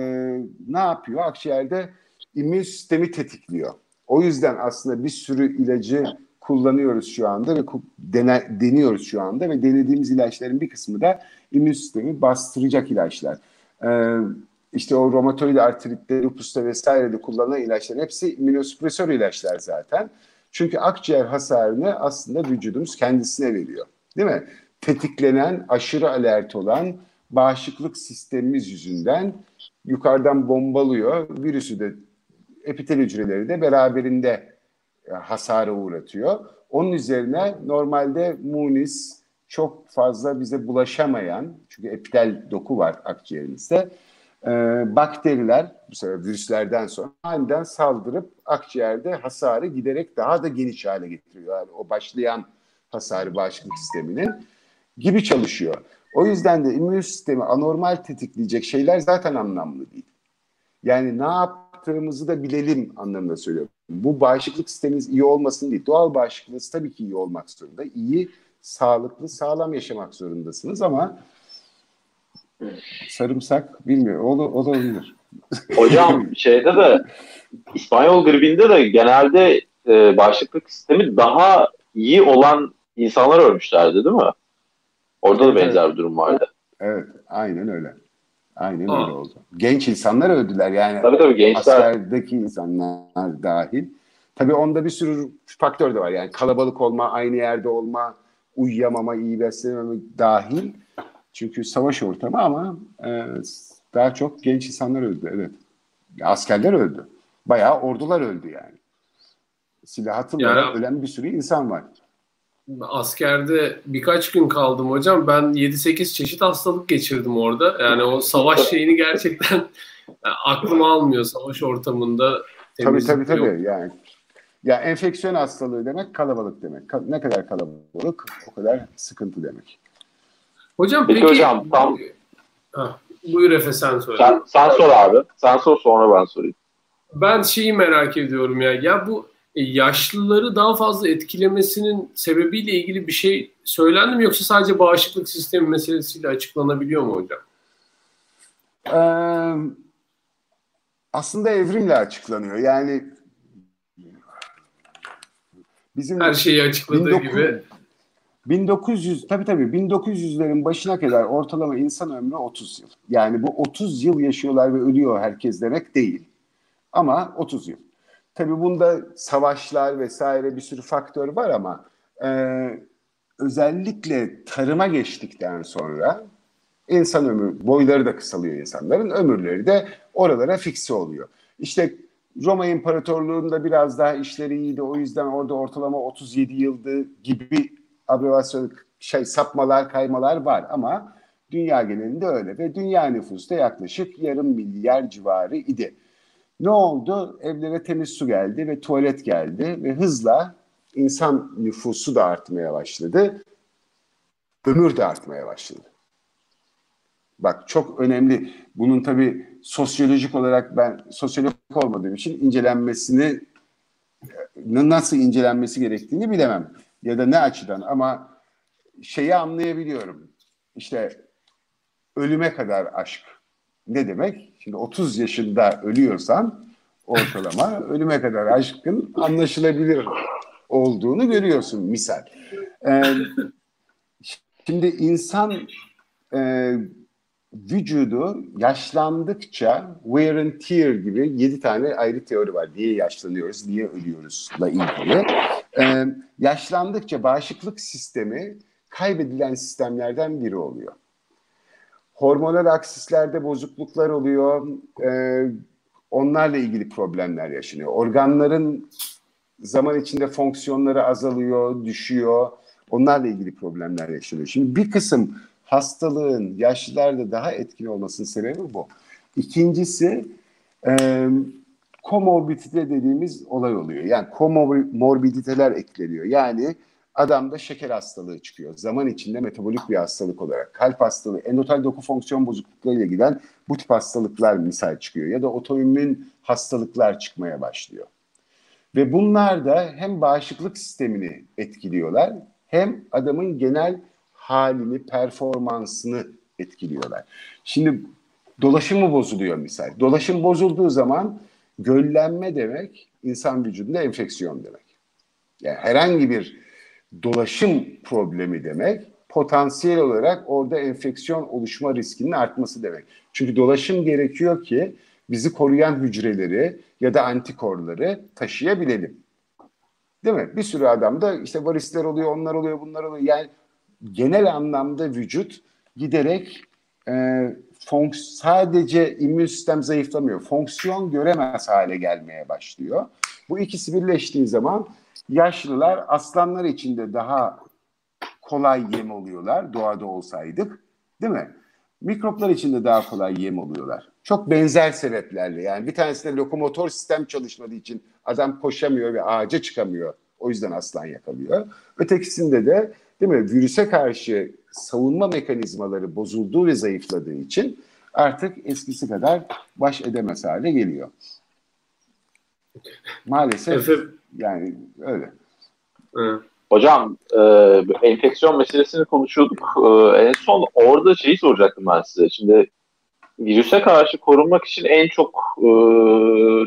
ne yapıyor? Akciğerde immün sistemi tetikliyor. O yüzden aslında bir sürü ilacı kullanıyoruz şu anda ve dene, deniyoruz şu anda ve denediğimiz ilaçların bir kısmı da immün sistemi bastıracak ilaçlar. Ee, işte o romatoid artritte, lupusta vesairede kullanılan ilaçların hepsi immünosüpresör ilaçlar zaten. Çünkü akciğer hasarını aslında vücudumuz kendisine veriyor. Değil mi? Tetiklenen, aşırı alert olan bağışıklık sistemimiz yüzünden yukarıdan bombalıyor. Virüsü de epitel hücreleri de beraberinde e, hasara uğratıyor. Onun üzerine normalde munis çok fazla bize bulaşamayan çünkü epitel doku var akciğerimizde e, bakteriler bu sefer virüslerden sonra aniden saldırıp akciğerde hasarı giderek daha da geniş hale getiriyor. Yani o başlayan hasarı bağışıklık sisteminin gibi çalışıyor. O yüzden de immün sistemi anormal tetikleyecek şeyler zaten anlamlı değil. Yani ne yaptığımızı da bilelim anlamında söylüyorum. Bu bağışıklık sistemimiz iyi olmasın değil. Doğal bağışıklığınız tabii ki iyi olmak zorunda. İyi, sağlıklı, sağlam yaşamak zorundasınız ama sarımsak bilmiyorum. O da, o da olabilir. Hocam <laughs> şeyde de İspanyol gribinde de genelde e, bağışıklık sistemi daha iyi olan insanlar ölmüşlerdi değil mi? Orada da benzer evet. bir durum vardı. Evet, aynen öyle. Aynen Aa. öyle oldu. Genç insanlar öldüler yani. Tabii tabii gençler. Askerdeki insanlar dahil. Tabii onda bir sürü faktör de var. Yani kalabalık olma, aynı yerde olma, uyuyamama, iyi beslenememe dahil. Çünkü savaş ortamı ama e, daha çok genç insanlar öldü. Evet. Askerler öldü. Bayağı ordular öldü yani. Silah atılmadan yani, ölen bir sürü insan var. Askerde birkaç gün kaldım hocam. Ben 7-8 çeşit hastalık geçirdim orada. Yani o savaş şeyini gerçekten yani <laughs> aklım almıyor savaş ortamında. Tabii tabii tabii. Yani ya enfeksiyon hastalığı demek kalabalık demek. Ne kadar kalabalık o kadar sıkıntı demek. Hocam peki, peki hocam tam ha, buyur Efe sen söyle. Sen, sen sor abi. Sen sor sonra ben sorayım. Ben şeyi merak ediyorum ya. Ya bu e, yaşlıları daha fazla etkilemesinin sebebiyle ilgili bir şey söylendi mi yoksa sadece bağışıklık sistemi meselesiyle açıklanabiliyor mu hocam? Ee, aslında evrimle açıklanıyor. Yani bizim her şeyi açıkladığı 19, gibi 1900 tabii tabii 1900'lerin başına kadar ortalama insan ömrü 30 yıl. Yani bu 30 yıl yaşıyorlar ve ölüyor herkes demek değil. Ama 30 yıl. Tabii bunda savaşlar vesaire bir sürü faktör var ama e, özellikle tarıma geçtikten sonra insan ömrü boyları da kısalıyor insanların ömürleri de oralara fikse oluyor. İşte Roma İmparatorluğu'nda biraz daha işleri iyiydi o yüzden orada ortalama 37 yıldı gibi abrevasyon şey sapmalar kaymalar var ama dünya genelinde öyle ve dünya nüfusu da yaklaşık yarım milyar civarı idi. Ne oldu? Evlere temiz su geldi ve tuvalet geldi ve hızla insan nüfusu da artmaya başladı. Ömür de artmaya başladı. Bak çok önemli. Bunun tabii sosyolojik olarak ben sosyolog olmadığım için incelenmesini nasıl incelenmesi gerektiğini bilemem ya da ne açıdan ama şeyi anlayabiliyorum. İşte ölüme kadar aşk ne demek? Şimdi 30 yaşında ölüyorsan ortalama ölüme kadar aşkın anlaşılabilir olduğunu görüyorsun misal. Ee, şimdi insan e, vücudu yaşlandıkça wear and tear gibi yedi tane ayrı teori var. Niye yaşlanıyoruz, niye ölüyoruzla ilgili. Ee, yaşlandıkça bağışıklık sistemi kaybedilen sistemlerden biri oluyor. Hormonal aksislerde bozukluklar oluyor. E, onlarla ilgili problemler yaşanıyor. Organların zaman içinde fonksiyonları azalıyor, düşüyor. Onlarla ilgili problemler yaşanıyor. Şimdi bir kısım hastalığın yaşlılarda daha etkili olmasının sebebi bu. İkincisi e, komorbidite dediğimiz olay oluyor. Yani komorbiditeler ekleniyor. Yani adamda şeker hastalığı çıkıyor. Zaman içinde metabolik bir hastalık olarak. Kalp hastalığı, endotel doku fonksiyon bozukluklarıyla giden bu tip hastalıklar misal çıkıyor. Ya da otoimmün hastalıklar çıkmaya başlıyor. Ve bunlar da hem bağışıklık sistemini etkiliyorlar hem adamın genel halini, performansını etkiliyorlar. Şimdi dolaşımı bozuluyor misal. Dolaşım bozulduğu zaman göllenme demek insan vücudunda enfeksiyon demek. Yani herhangi bir dolaşım problemi demek potansiyel olarak orada enfeksiyon oluşma riskinin artması demek. Çünkü dolaşım gerekiyor ki bizi koruyan hücreleri ya da antikorları taşıyabilelim. Değil mi? Bir sürü adamda işte varisler oluyor, onlar oluyor, bunlar oluyor. Yani genel anlamda vücut giderek e, fonks sadece immün sistem zayıflamıyor. Fonksiyon göremez hale gelmeye başlıyor. Bu ikisi birleştiği zaman yaşlılar aslanlar içinde daha kolay yem oluyorlar doğada olsaydık. Değil mi? Mikroplar içinde daha kolay yem oluyorlar. Çok benzer sebeplerle yani bir tanesinde lokomotor sistem çalışmadığı için adam koşamıyor ve ağaca çıkamıyor. O yüzden aslan yakalıyor. Ötekisinde de değil mi virüse karşı savunma mekanizmaları bozulduğu ve zayıfladığı için artık eskisi kadar baş edemez hale geliyor. Maalesef Efendim? yani öyle. Hocam e, enfeksiyon meselesini konuşuyorduk. E, en son orada şeyi soracaktım ben size. Şimdi virüse karşı korunmak için en çok e,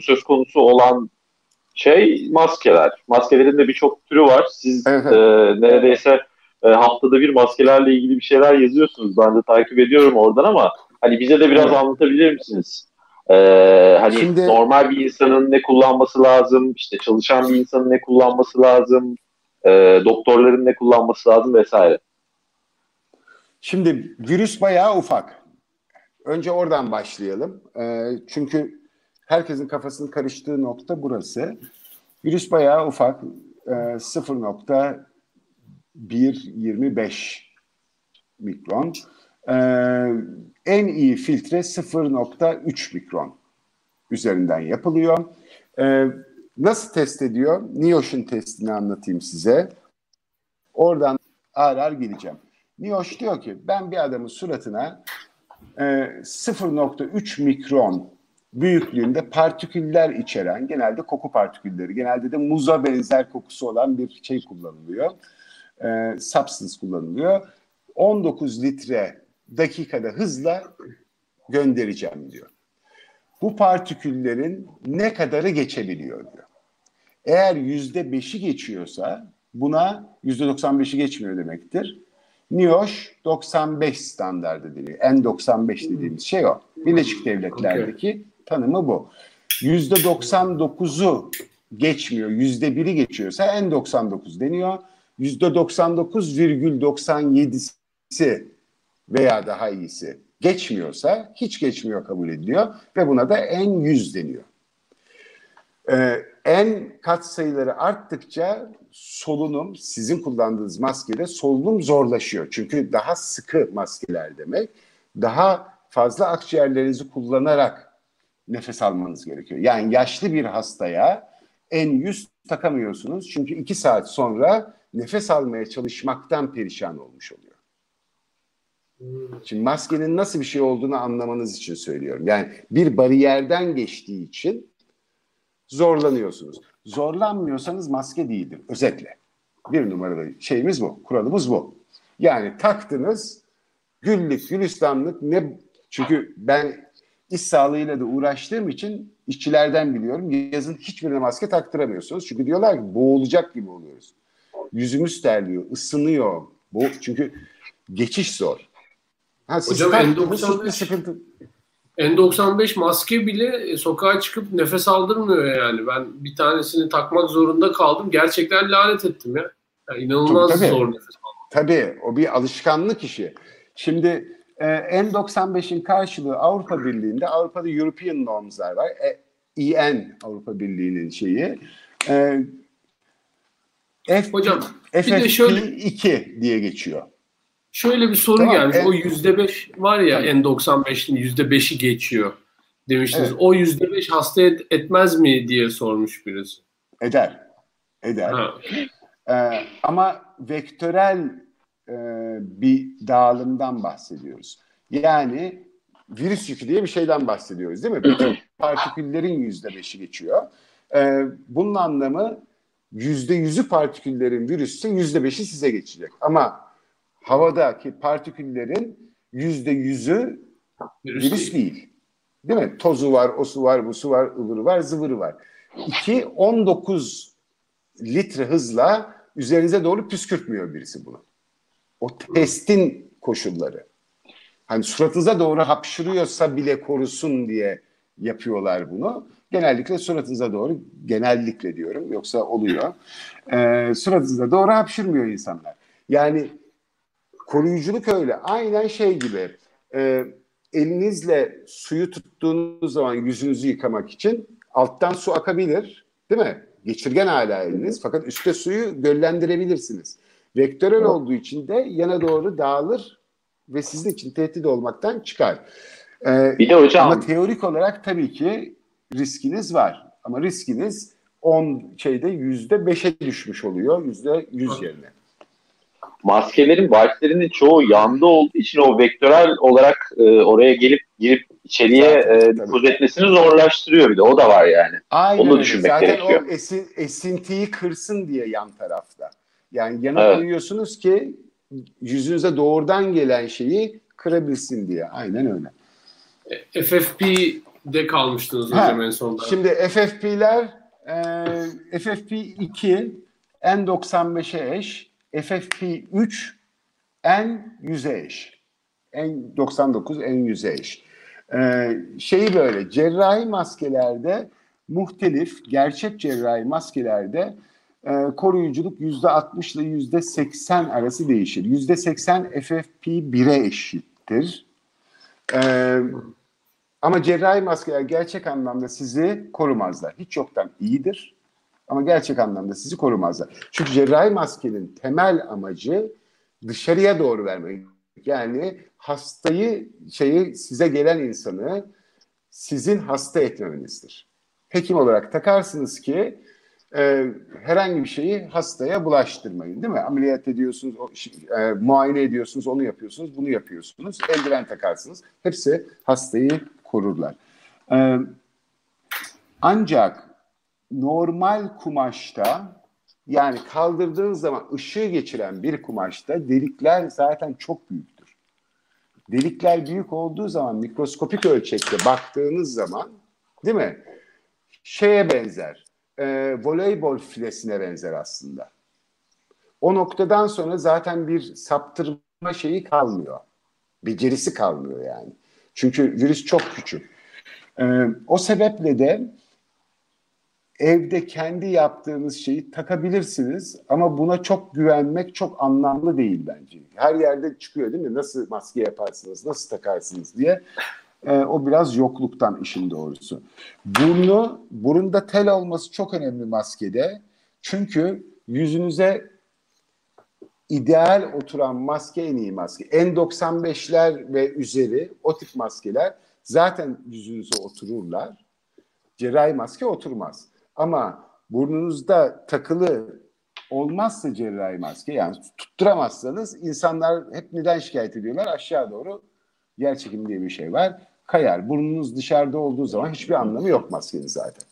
söz konusu olan şey maskeler. Maskelerin de birçok türü var. Siz evet. E, neredeyse e, haftada bir maskelerle ilgili bir şeyler yazıyorsunuz. Ben de takip ediyorum oradan ama hani bize de biraz evet. anlatabilir misiniz? Ee, hani Şimdi, normal bir insanın ne kullanması lazım, işte çalışan bir insanın ne kullanması lazım, e, doktorların ne kullanması lazım vesaire. Şimdi virüs bayağı ufak. Önce oradan başlayalım. E, çünkü herkesin kafasının karıştığı nokta burası. Virüs bayağı ufak. E, 0.125 mikron. E, en iyi filtre 0.3 mikron üzerinden yapılıyor. E, nasıl test ediyor? NIOSH'un testini anlatayım size. Oradan ağır ağır geleceğim. NIOSH diyor ki ben bir adamın suratına e, 0.3 mikron büyüklüğünde partiküller içeren, genelde koku partikülleri, genelde de muza benzer kokusu olan bir şey kullanılıyor. E, substance kullanılıyor. 19 litre dakikada hızla göndereceğim diyor. Bu partiküllerin ne kadarı geçebiliyor diyor. Eğer yüzde beşi geçiyorsa buna yüzde 95'i geçmiyor demektir. NIOSH 95 standardı deniyor. N95 dediğimiz şey o. Birleşik Devletler'deki okay. tanımı bu. Yüzde 99'u geçmiyor, yüzde biri geçiyorsa N99 deniyor. Yüzde 99,97'si veya daha iyisi geçmiyorsa hiç geçmiyor kabul ediliyor ve buna da en yüz deniyor. Ee, en kat sayıları arttıkça solunum sizin kullandığınız maskede solunum zorlaşıyor. Çünkü daha sıkı maskeler demek. Daha fazla akciğerlerinizi kullanarak nefes almanız gerekiyor. Yani yaşlı bir hastaya en yüz takamıyorsunuz. Çünkü iki saat sonra nefes almaya çalışmaktan perişan olmuş oluyor. Şimdi maskenin nasıl bir şey olduğunu anlamanız için söylüyorum. Yani bir bariyerden geçtiği için zorlanıyorsunuz. Zorlanmıyorsanız maske değildir. Özetle. Bir numaralı şeyimiz bu. Kuralımız bu. Yani taktınız güllük, gülistanlık ne çünkü ben iş sağlığıyla da uğraştığım için işçilerden biliyorum. Yazın hiçbirine maske taktıramıyorsunuz. Çünkü diyorlar ki boğulacak gibi oluyoruz. Yüzümüz terliyor, ısınıyor. Bu çünkü geçiş zor. Ha, Hocam N95, sıkıntı. N95 maske bile e, sokağa çıkıp nefes aldırmıyor yani. Ben bir tanesini takmak zorunda kaldım. Gerçekten lanet ettim ya. Yani inanılmaz tabii, tabii. zor nefes almak. Tabii o bir alışkanlık işi. Şimdi e, N95'in karşılığı Avrupa Birliği'nde Avrupa'da European norms'lar var. E, EN Avrupa Birliği'nin şeyi. E, F, Hocam FFP2 de şöyle, diye geçiyor. Şöyle bir soru tamam, gelmiş. En, o yüzde beş var ya en N95'in yüzde beşi geçiyor demiştiniz. Evet. O yüzde beş hasta et, etmez mi diye sormuş birisi. Eder. Eder. Ee, ama vektörel e, bir dağılımdan bahsediyoruz. Yani virüs yükü diye bir şeyden bahsediyoruz değil mi? Bütün <clears throat> partiküllerin yüzde beşi geçiyor. Ee, bunun anlamı yüzde yüzü partiküllerin virüsse yüzde beşi size geçecek. Ama havadaki partiküllerin yüzde yüzü virüs, virüs değil. değil. mi? Tozu var, o su var, bu su var, ıvırı var, zıvırı var. 2, 19 litre hızla üzerinize doğru püskürtmüyor birisi bunu. O testin koşulları. Hani suratınıza doğru hapşırıyorsa bile korusun diye yapıyorlar bunu. Genellikle suratınıza doğru, genellikle diyorum yoksa oluyor. Ee, suratınıza doğru hapşırmıyor insanlar. Yani koruyuculuk öyle. Aynen şey gibi. E, elinizle suyu tuttuğunuz zaman yüzünüzü yıkamak için alttan su akabilir. Değil mi? Geçirgen hala eliniz. Fakat üstte suyu göllendirebilirsiniz. Vektörel olduğu için de yana doğru dağılır ve sizin için tehdit olmaktan çıkar. Ee, bir de hocam ama teorik olarak tabii ki riskiniz var. Ama riskiniz 10 şeyde yüzde 5'e düşmüş oluyor. Yüzde 100 yerine maskelerin valflerinin çoğu yanda olduğu için o vektörel olarak e, oraya gelip girip içeriye e, zorlaştırıyor bir de o da var yani. Aynen Onu da düşünmek Zaten gerekiyor. o esin, esintiyi kırsın diye yan tarafta. Yani yana evet. koyuyorsunuz ki yüzünüze doğrudan gelen şeyi kırabilsin diye. Aynen öyle. E, FFP'de kalmıştınız ha, hocam en sonunda. Şimdi FFP'ler e, FFP2 N95'e eş FFP3 en yüze eş. En 99 en yüze eş. Ee, şeyi böyle cerrahi maskelerde muhtelif gerçek cerrahi maskelerde e, koruyuculuk yüzde 60 ile yüzde 80 arası değişir. Yüzde 80 FFP1'e eşittir. Ee, ama cerrahi maskeler gerçek anlamda sizi korumazlar. Hiç yoktan iyidir. Ama gerçek anlamda sizi korumazlar. Çünkü cerrahi maskenin temel amacı dışarıya doğru vermek. Yani hastayı, şeyi size gelen insanı sizin hasta etmemenizdir. Hekim olarak takarsınız ki e, herhangi bir şeyi hastaya bulaştırmayın değil mi? Ameliyat ediyorsunuz, o, e, muayene ediyorsunuz, onu yapıyorsunuz, bunu yapıyorsunuz. Eldiven takarsınız. Hepsi hastayı korurlar. E, ancak normal kumaşta yani kaldırdığınız zaman ışığı geçiren bir kumaşta delikler zaten çok büyüktür. Delikler büyük olduğu zaman mikroskopik ölçekte baktığınız zaman değil mi? Şeye benzer. E, voleybol filesine benzer aslında. O noktadan sonra zaten bir saptırma şeyi kalmıyor. Becerisi kalmıyor yani. Çünkü virüs çok küçük. E, o sebeple de evde kendi yaptığınız şeyi takabilirsiniz ama buna çok güvenmek çok anlamlı değil bence. Her yerde çıkıyor değil mi? Nasıl maske yaparsınız, nasıl takarsınız diye. Ee, o biraz yokluktan işin doğrusu. Burnu, burunda tel olması çok önemli maskede. Çünkü yüzünüze ideal oturan maske en iyi maske. N95'ler ve üzeri o tip maskeler zaten yüzünüze otururlar. Cerrahi maske oturmaz. Ama burnunuzda takılı olmazsa cerrahi maske yani tutturamazsanız insanlar hep neden şikayet ediyorlar? Aşağı doğru yer çekimi diye bir şey var. Kayar. Burnunuz dışarıda olduğu zaman hiçbir anlamı yok maskenin zaten.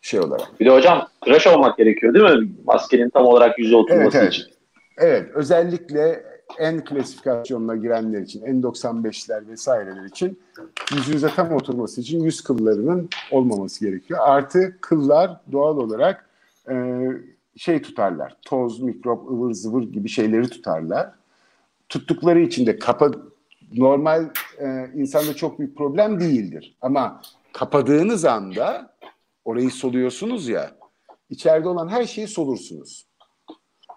Şey olarak. Bir de hocam tıraş olmak gerekiyor değil mi? Maskenin tam olarak yüze oturması evet, evet. için. Evet. Özellikle en klasifikasyonuna girenler için, N95'ler vesaireler için yüzünüze tam oturması için yüz kıllarının olmaması gerekiyor. Artı kıllar doğal olarak e, şey tutarlar. Toz, mikrop, ıvır zıvır gibi şeyleri tutarlar. Tuttukları için de kapa normal e, insanda çok büyük problem değildir. Ama kapadığınız anda orayı soluyorsunuz ya içeride olan her şeyi solursunuz.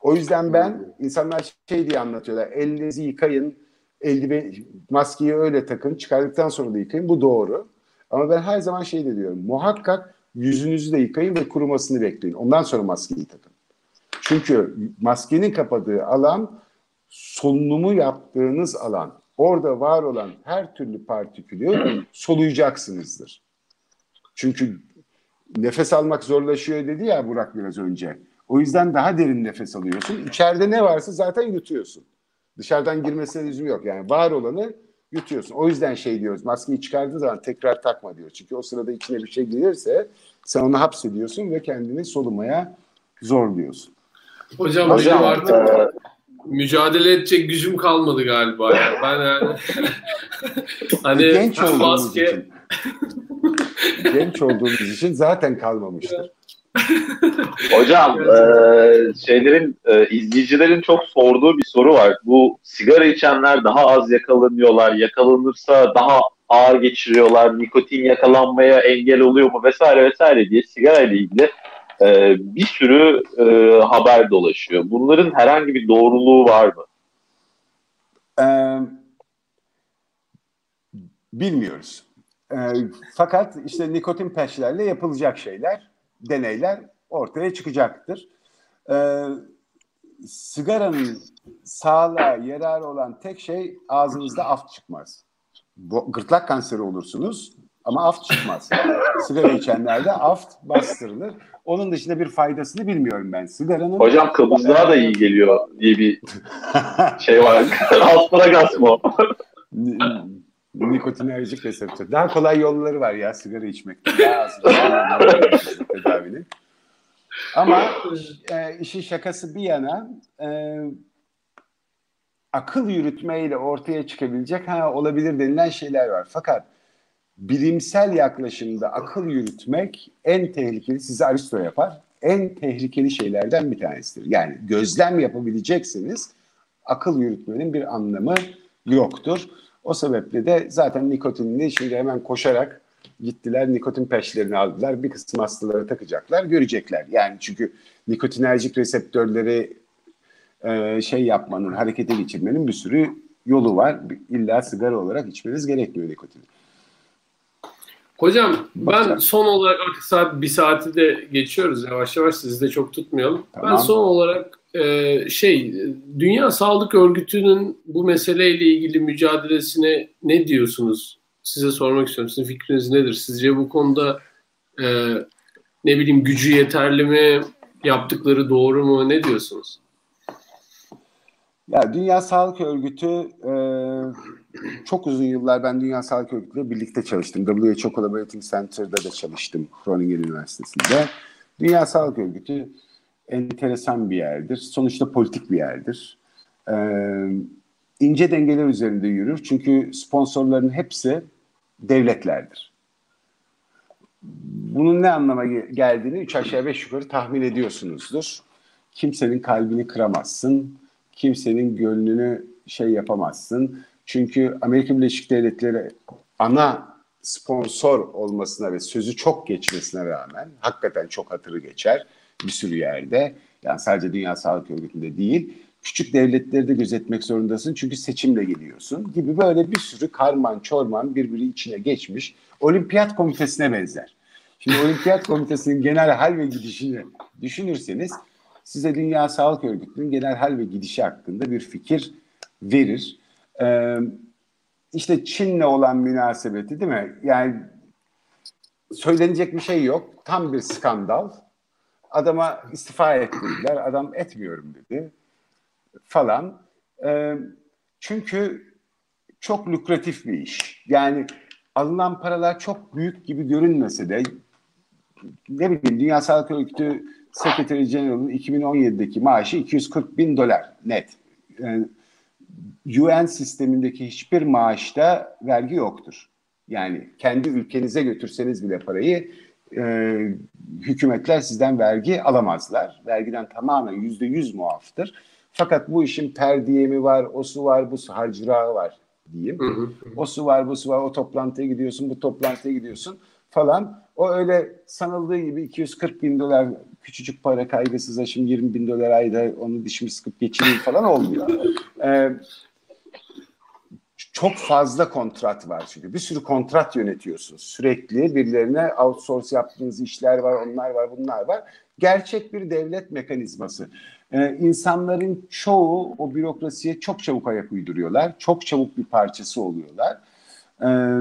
O yüzden ben insanlar şey diye anlatıyorlar. Elinizi yıkayın, eldiven, maskeyi öyle takın, çıkardıktan sonra da yıkayın. Bu doğru. Ama ben her zaman şey de diyorum. Muhakkak yüzünüzü de yıkayın ve kurumasını bekleyin. Ondan sonra maskeyi takın. Çünkü maskenin kapadığı alan solunumu yaptığınız alan. Orada var olan her türlü partikülü <clears throat> soluyacaksınızdır. Çünkü nefes almak zorlaşıyor dedi ya Burak biraz önce. O yüzden daha derin nefes alıyorsun. İçeride ne varsa zaten yutuyorsun. Dışarıdan girmesine lüzum yok. Yani var olanı yutuyorsun. O yüzden şey diyoruz maskeyi çıkardığı zaman tekrar takma diyor. Çünkü o sırada içine bir şey gelirse sen onu hapsediyorsun ve kendini solumaya zorluyorsun. Hocam, Hocam artık e... mücadele edecek gücüm kalmadı galiba. Yani. Ben yani <laughs> hani genç olduğumuz maske... için genç olduğumuz için zaten kalmamıştır. <laughs> Hocam <laughs> e, şeylerin e, izleyicilerin çok sorduğu bir soru var. Bu sigara içenler daha az yakalanıyorlar. Yakalanırsa daha ağır geçiriyorlar. Nikotin yakalanmaya engel oluyor mu vesaire vesaire diye sigara ile ilgili e, bir sürü e, haber dolaşıyor. Bunların herhangi bir doğruluğu var mı? Ee, bilmiyoruz. E, fakat işte nikotin peşlerle yapılacak şeyler deneyler ortaya çıkacaktır. Ee, sigaranın sağlığa yararı olan tek şey ağzınızda af çıkmaz. Bu, gırtlak kanseri olursunuz ama af çıkmaz. <laughs> Sigara içenlerde af bastırılır. Onun dışında bir faydasını bilmiyorum ben. Sigaranın Hocam kabızlığa da iyi geliyor diye bir şey var. <laughs> Asparagas <laughs> mı? Nikotinerjik reseptör. Daha kolay yolları var ya sigara içmekten. Daha az <laughs> tedavinin. Ama e, işin şakası bir yana e, akıl yürütmeyle ortaya çıkabilecek ha olabilir denilen şeyler var. Fakat bilimsel yaklaşımda akıl yürütmek en tehlikeli, sizi Aristo yapar, en tehlikeli şeylerden bir tanesidir. Yani gözlem yapabileceksiniz, akıl yürütmenin bir anlamı yoktur. O sebeple de zaten nikotinini şimdi hemen koşarak gittiler nikotin peşlerini aldılar. Bir kısım hastalara takacaklar, görecekler. Yani çünkü nikotinerjik reseptörleri e, şey yapmanın, harekete geçirmenin bir sürü yolu var. İlla sigara olarak içmeniz gerekmiyor nikotini. Hocam Bakacağım. ben son olarak artık saat bir saati de geçiyoruz yavaş yavaş sizi de çok tutmayalım. Tamam. Ben son olarak e, şey Dünya Sağlık Örgütü'nün bu meseleyle ilgili mücadelesine ne diyorsunuz? Size sormak istiyorum. Sizin fikriniz nedir? Sizce bu konuda e, ne bileyim gücü yeterli mi? Yaptıkları doğru mu? Ne diyorsunuz? Ya Dünya Sağlık Örgütü e, çok uzun yıllar ben Dünya Sağlık Örgütü'yle birlikte çalıştım. WHO Collaborating Center'da da çalıştım Groningen Üniversitesi'nde. Dünya Sağlık Örgütü enteresan bir yerdir. Sonuçta politik bir yerdir. Ee, ince dengeler üzerinde yürür. Çünkü sponsorların hepsi devletlerdir. Bunun ne anlama geldiğini üç aşağı beş yukarı tahmin ediyorsunuzdur. Kimsenin kalbini kıramazsın. Kimsenin gönlünü şey yapamazsın. Çünkü Amerika Birleşik Devletleri ana sponsor olmasına ve sözü çok geçmesine rağmen hakikaten çok hatırı geçer bir sürü yerde. Yani sadece Dünya Sağlık Örgütü'nde değil. Küçük devletleri de gözetmek zorundasın çünkü seçimle geliyorsun gibi böyle bir sürü karman çorman birbiri içine geçmiş olimpiyat komitesine benzer. Şimdi olimpiyat komitesinin genel hal ve gidişini düşünürseniz size Dünya Sağlık Örgütü'nün genel hal ve gidişi hakkında bir fikir verir. Ee, işte Çin'le olan münasebeti değil mi? Yani söylenecek bir şey yok. Tam bir skandal. Adama istifa ettirdiler. Adam etmiyorum dedi falan. E, çünkü çok lukratif bir iş. Yani alınan paralar çok büyük gibi görünmese de ne bileyim Dünya Sağlık Örgütü Secretary General'ın 2017'deki maaşı 240 bin dolar net. Yani UN sistemindeki hiçbir maaşta vergi yoktur. Yani kendi ülkenize götürseniz bile parayı e, hükümetler sizden vergi alamazlar. Vergiden tamamen yüzde yüz muaftır. Fakat bu işin perdiyemi var, o su var, bu su harcırağı var diyeyim. O su var, bu su var, o toplantıya gidiyorsun, bu toplantıya gidiyorsun falan. O öyle sanıldığı gibi 240 bin dolar küçücük para kaygısız aşım 20 bin dolar ayda onu dişimi sıkıp geçireyim falan olmuyor. <laughs> Ee, çok fazla kontrat var çünkü. Bir sürü kontrat yönetiyorsunuz. Sürekli birilerine outsource yaptığınız işler var, onlar var, bunlar var. Gerçek bir devlet mekanizması. Ee, insanların çoğu o bürokrasiye çok çabuk ayak uyduruyorlar. Çok çabuk bir parçası oluyorlar. Ee,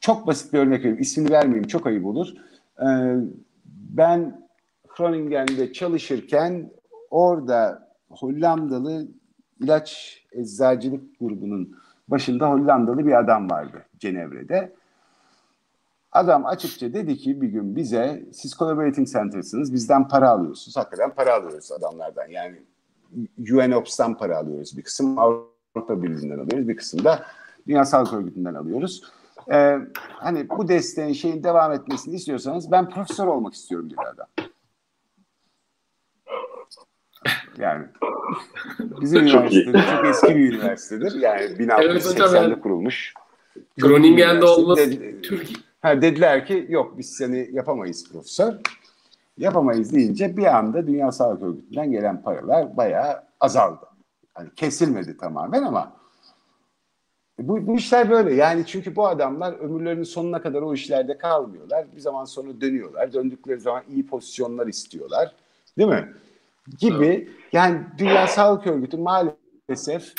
çok basit bir örnek vereyim. İsmini vermeyeyim çok ayıp olur. Ee, ben Groningen'de çalışırken orada Hollandalı ilaç eczacılık grubunun başında Hollandalı bir adam vardı Cenevre'de. Adam açıkça dedi ki bir gün bize siz collaborating center'sınız bizden para alıyorsunuz. Hakikaten para alıyoruz adamlardan. Yani UNOPS'tan para alıyoruz. Bir kısım Avrupa Birliği'nden alıyoruz. Bir kısım da Dünya Sağlık Örgütü'nden alıyoruz. Ee, hani bu desteğin şeyin devam etmesini istiyorsanız ben profesör olmak istiyorum dedi adam. Yani <laughs> bizim çok üniversitede iyi. çok eski bir üniversitedir. Yani <laughs> 1680'de evet, kurulmuş. Groningen'de olması Türkiye. Ha, dediler ki yok biz seni yapamayız profesör. Yapamayız deyince bir anda Dünya Sağlık Örgütü'nden gelen paralar bayağı azaldı. Hani kesilmedi tamamen ama bu, bu işler böyle. Yani çünkü bu adamlar ömürlerinin sonuna kadar o işlerde kalmıyorlar. Bir zaman sonra dönüyorlar. Döndükleri zaman iyi pozisyonlar istiyorlar. Değil mi? Gibi. Yani Dünya Sağlık Örgütü maalesef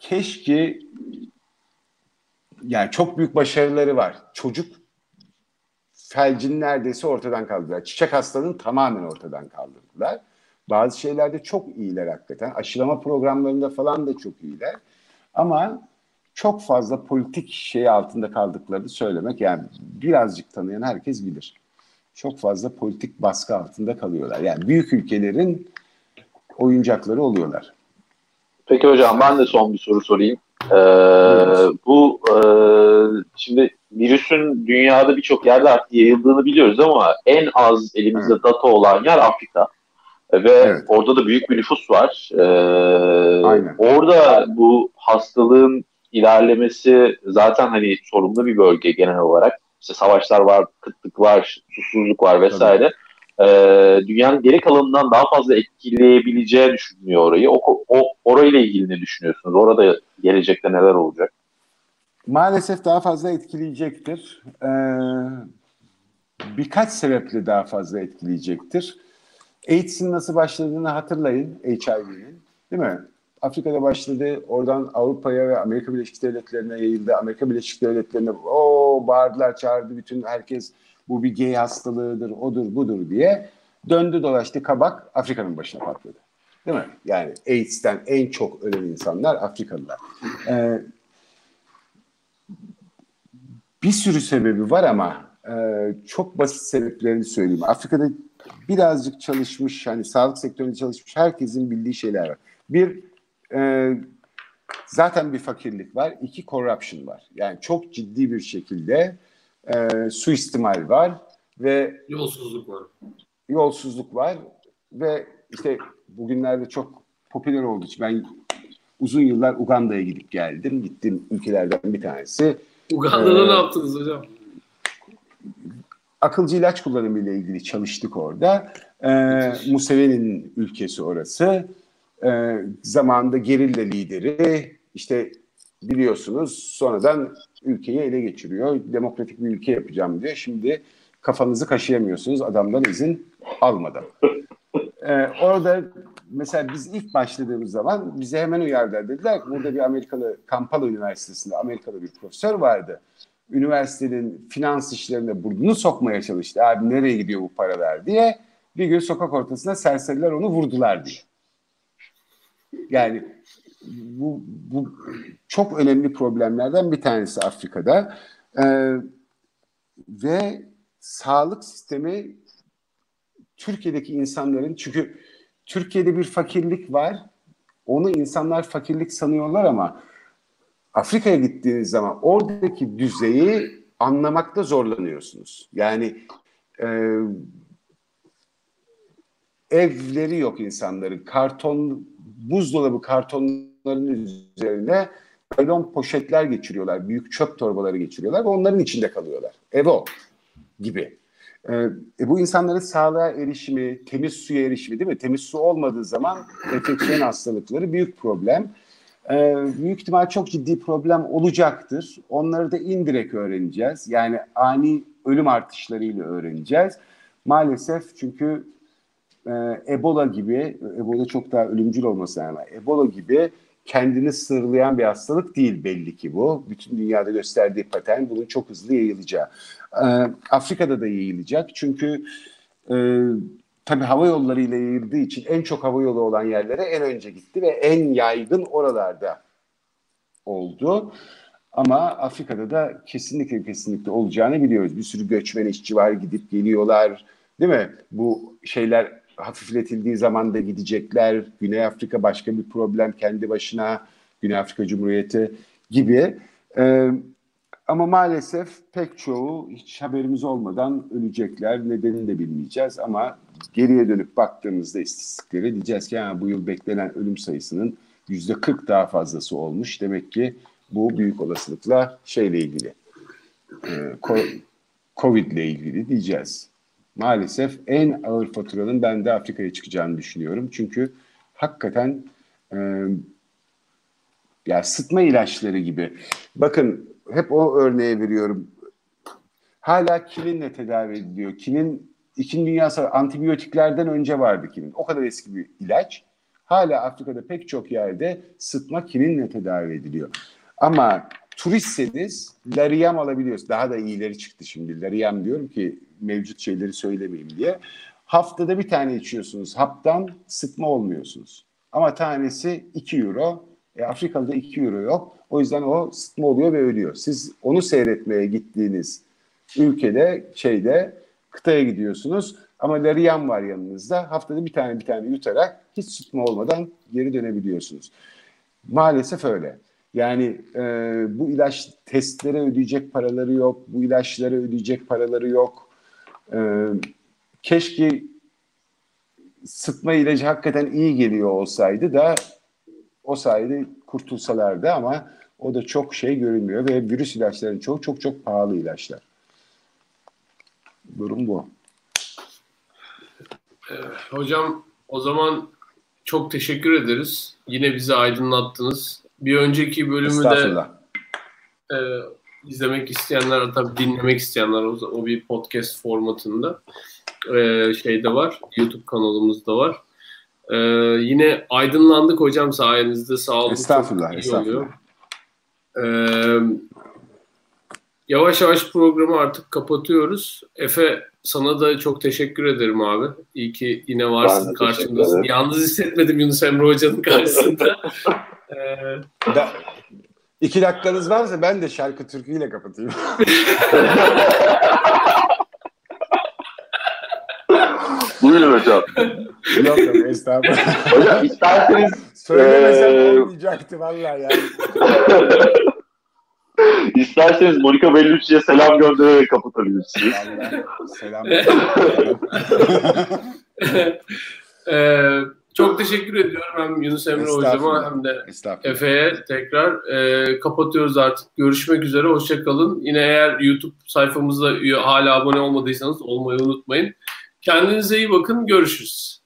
keşke yani çok büyük başarıları var. Çocuk felcini neredeyse ortadan kaldırdılar. Çiçek hastalığını tamamen ortadan kaldırdılar. Bazı şeylerde çok iyiler hakikaten. Aşılama programlarında falan da çok iyiler. Ama çok fazla politik şey altında kaldıklarını söylemek yani birazcık tanıyan herkes bilir. Çok fazla politik baskı altında kalıyorlar. Yani büyük ülkelerin oyuncakları oluyorlar. Peki hocam ben de son bir soru sorayım. Ee, bu e, şimdi virüsün dünyada birçok yerde artık yayıldığını biliyoruz ama en az elimizde evet. data olan yer Afrika. Ve evet. orada da büyük bir nüfus var. Ee, Aynen. Orada bu hastalığın ilerlemesi zaten hani sorumlu bir bölge genel olarak. İşte savaşlar var, kıtlık var, susuzluk var vesaire. Ee, dünyanın geri kalanından daha fazla etkileyebileceği düşünülüyor orayı. O, o orayla ilgili ne düşünüyorsunuz? Orada gelecekte neler olacak? Maalesef daha fazla etkileyecektir. Ee, birkaç sebeple daha fazla etkileyecektir. AIDS'in nasıl başladığını hatırlayın HIV'nin değil mi? Afrika'da başladı. Oradan Avrupa'ya ve Amerika Birleşik Devletleri'ne yayıldı. Amerika Birleşik Devletleri'ne o bağırdılar çağırdı bütün herkes bu bir gay hastalığıdır, odur, budur diye. Döndü dolaştı kabak Afrika'nın başına patladı. Değil mi? Yani AIDS'ten en çok ölen insanlar Afrikalılar. Ee, bir sürü sebebi var ama e, çok basit sebeplerini söyleyeyim. Afrika'da birazcık çalışmış, hani sağlık sektöründe çalışmış herkesin bildiği şeyler var. Bir, e, zaten bir fakirlik var. İki, corruption var. Yani çok ciddi bir şekilde e, suistimal var ve yolsuzluk var. Yolsuzluk var ve işte bugünlerde çok popüler olduğu için ben uzun yıllar Uganda'ya gidip geldim. Gittim ülkelerden bir tanesi. Uganda'da ee, ne yaptınız hocam? akılcı ilaç kullanımı ile ilgili çalıştık orada. E, Museveni'nin ülkesi orası. E, zamanında gerilla lideri işte biliyorsunuz sonradan ülkeyi ele geçiriyor. Demokratik bir ülke yapacağım diyor. Şimdi kafanızı kaşıyamıyorsunuz adamdan izin almadan. Ee, orada mesela biz ilk başladığımız zaman bize hemen uyardılar. Dediler ki burada bir Amerikalı Kampala Üniversitesi'nde Amerikalı bir profesör vardı üniversitenin finans işlerine burnunu sokmaya çalıştı. Abi nereye gidiyor bu paralar diye. Bir gün sokak ortasında serseriler onu vurdular diye. Yani bu, bu çok önemli problemlerden bir tanesi Afrika'da. Ee, ve sağlık sistemi Türkiye'deki insanların çünkü Türkiye'de bir fakirlik var. Onu insanlar fakirlik sanıyorlar ama Afrika'ya gittiğiniz zaman oradaki düzeyi anlamakta zorlanıyorsunuz. Yani e, evleri yok insanların. Karton, buzdolabı kartonların üzerine naylon poşetler geçiriyorlar, büyük çöp torbaları geçiriyorlar ve onların içinde kalıyorlar. Evo gibi. Ee, e, bu insanların sağlığa erişimi, temiz suya erişimi değil mi? Temiz su olmadığı zaman enfeksiyon hastalıkları büyük problem. Ee, büyük ihtimal çok ciddi problem olacaktır. Onları da indirek öğreneceğiz. Yani ani ölüm artışlarıyla öğreneceğiz. Maalesef çünkü e, Ebola gibi, Ebola çok daha ölümcül olması ama Ebola gibi kendini sırlayan bir hastalık değil belli ki bu. Bütün dünyada gösterdiği patern bunun çok hızlı yayılacağı. Ee, Afrika'da da yayılacak çünkü e, tabii hava yollarıyla yayıldığı için en çok hava yolu olan yerlere en önce gitti ve en yaygın oralarda oldu. Ama Afrika'da da kesinlikle kesinlikle olacağını biliyoruz. Bir sürü göçmen işçi var gidip geliyorlar. Değil mi? Bu şeyler hafifletildiği zaman da gidecekler. Güney Afrika başka bir problem kendi başına. Güney Afrika Cumhuriyeti gibi. Ee, ama maalesef pek çoğu hiç haberimiz olmadan ölecekler. Nedenini de bilmeyeceğiz ama geriye dönüp baktığımızda istatistiklere diyeceğiz ki bu yıl beklenen ölüm sayısının yüzde 40 daha fazlası olmuş. Demek ki bu büyük olasılıkla şeyle ilgili, e, Covid ile ilgili diyeceğiz. Maalesef en ağır faturanın ben de Afrika'ya çıkacağını düşünüyorum. Çünkü hakikaten e, ya sıtma ilaçları gibi. Bakın hep o örneğe veriyorum. Hala kininle tedavi ediliyor. Kinin İkinci Dünya Savaşı antibiyotiklerden önce vardı kinin. O kadar eski bir ilaç. Hala Afrika'da pek çok yerde sıtma kininle tedavi ediliyor. Ama turistseniz Lariam alabiliyorsunuz. Daha da iyileri çıktı şimdi. Lariam diyorum ki mevcut şeyleri söylemeyeyim diye. Haftada bir tane içiyorsunuz. Haptan sıtma olmuyorsunuz. Ama tanesi 2 euro. E, Afrika'da 2 euro yok. O yüzden o sıtma oluyor ve ölüyor. Siz onu seyretmeye gittiğiniz ülkede şeyde kıtaya gidiyorsunuz. Ama Lariam var yanınızda. Haftada bir tane bir tane yutarak hiç sıtma olmadan geri dönebiliyorsunuz. Maalesef öyle. Yani e, bu ilaç testlere ödeyecek paraları yok. Bu ilaçlara ödeyecek paraları yok. E, keşke sıtma ilacı hakikaten iyi geliyor olsaydı da o sayede kurtulsalardı ama o da çok şey görünmüyor ve virüs ilaçların çok çok çok pahalı ilaçlar. Durum bu. Hocam o zaman çok teşekkür ederiz. Yine bizi aydınlattınız. Bir önceki bölümü de e, izlemek isteyenler, tabii dinlemek isteyenler o, o bir podcast formatında e, şeyde var. YouTube kanalımızda var. E, yine aydınlandık hocam sayenizde. Sağ olun. Estağfurullah. Estağfurullah. E, yavaş yavaş programı artık kapatıyoruz. Efe sana da çok teşekkür ederim abi. İyi ki yine varsın karşımda. Yalnız hissetmedim Yunus Emre Hoca'nın karşısında. <laughs> ee... da, iki dakikanız varsa ben de şarkı türküyle kapatayım. <laughs> Buyurun hocam. Yok yok estağfurullah. Hocam isterseniz Söylemesem ee... olmayacaktı vallahi yani. <laughs> İsterseniz Monika Bellucci'ye selam göndererek kapatabilirsiniz. selam. <laughs> ee, çok teşekkür ediyorum hem Yunus Emre hocama hem de Efe'ye tekrar. E, kapatıyoruz artık. Görüşmek üzere. Hoşçakalın. Yine eğer YouTube sayfamızda hala abone olmadıysanız olmayı unutmayın. Kendinize iyi bakın. Görüşürüz.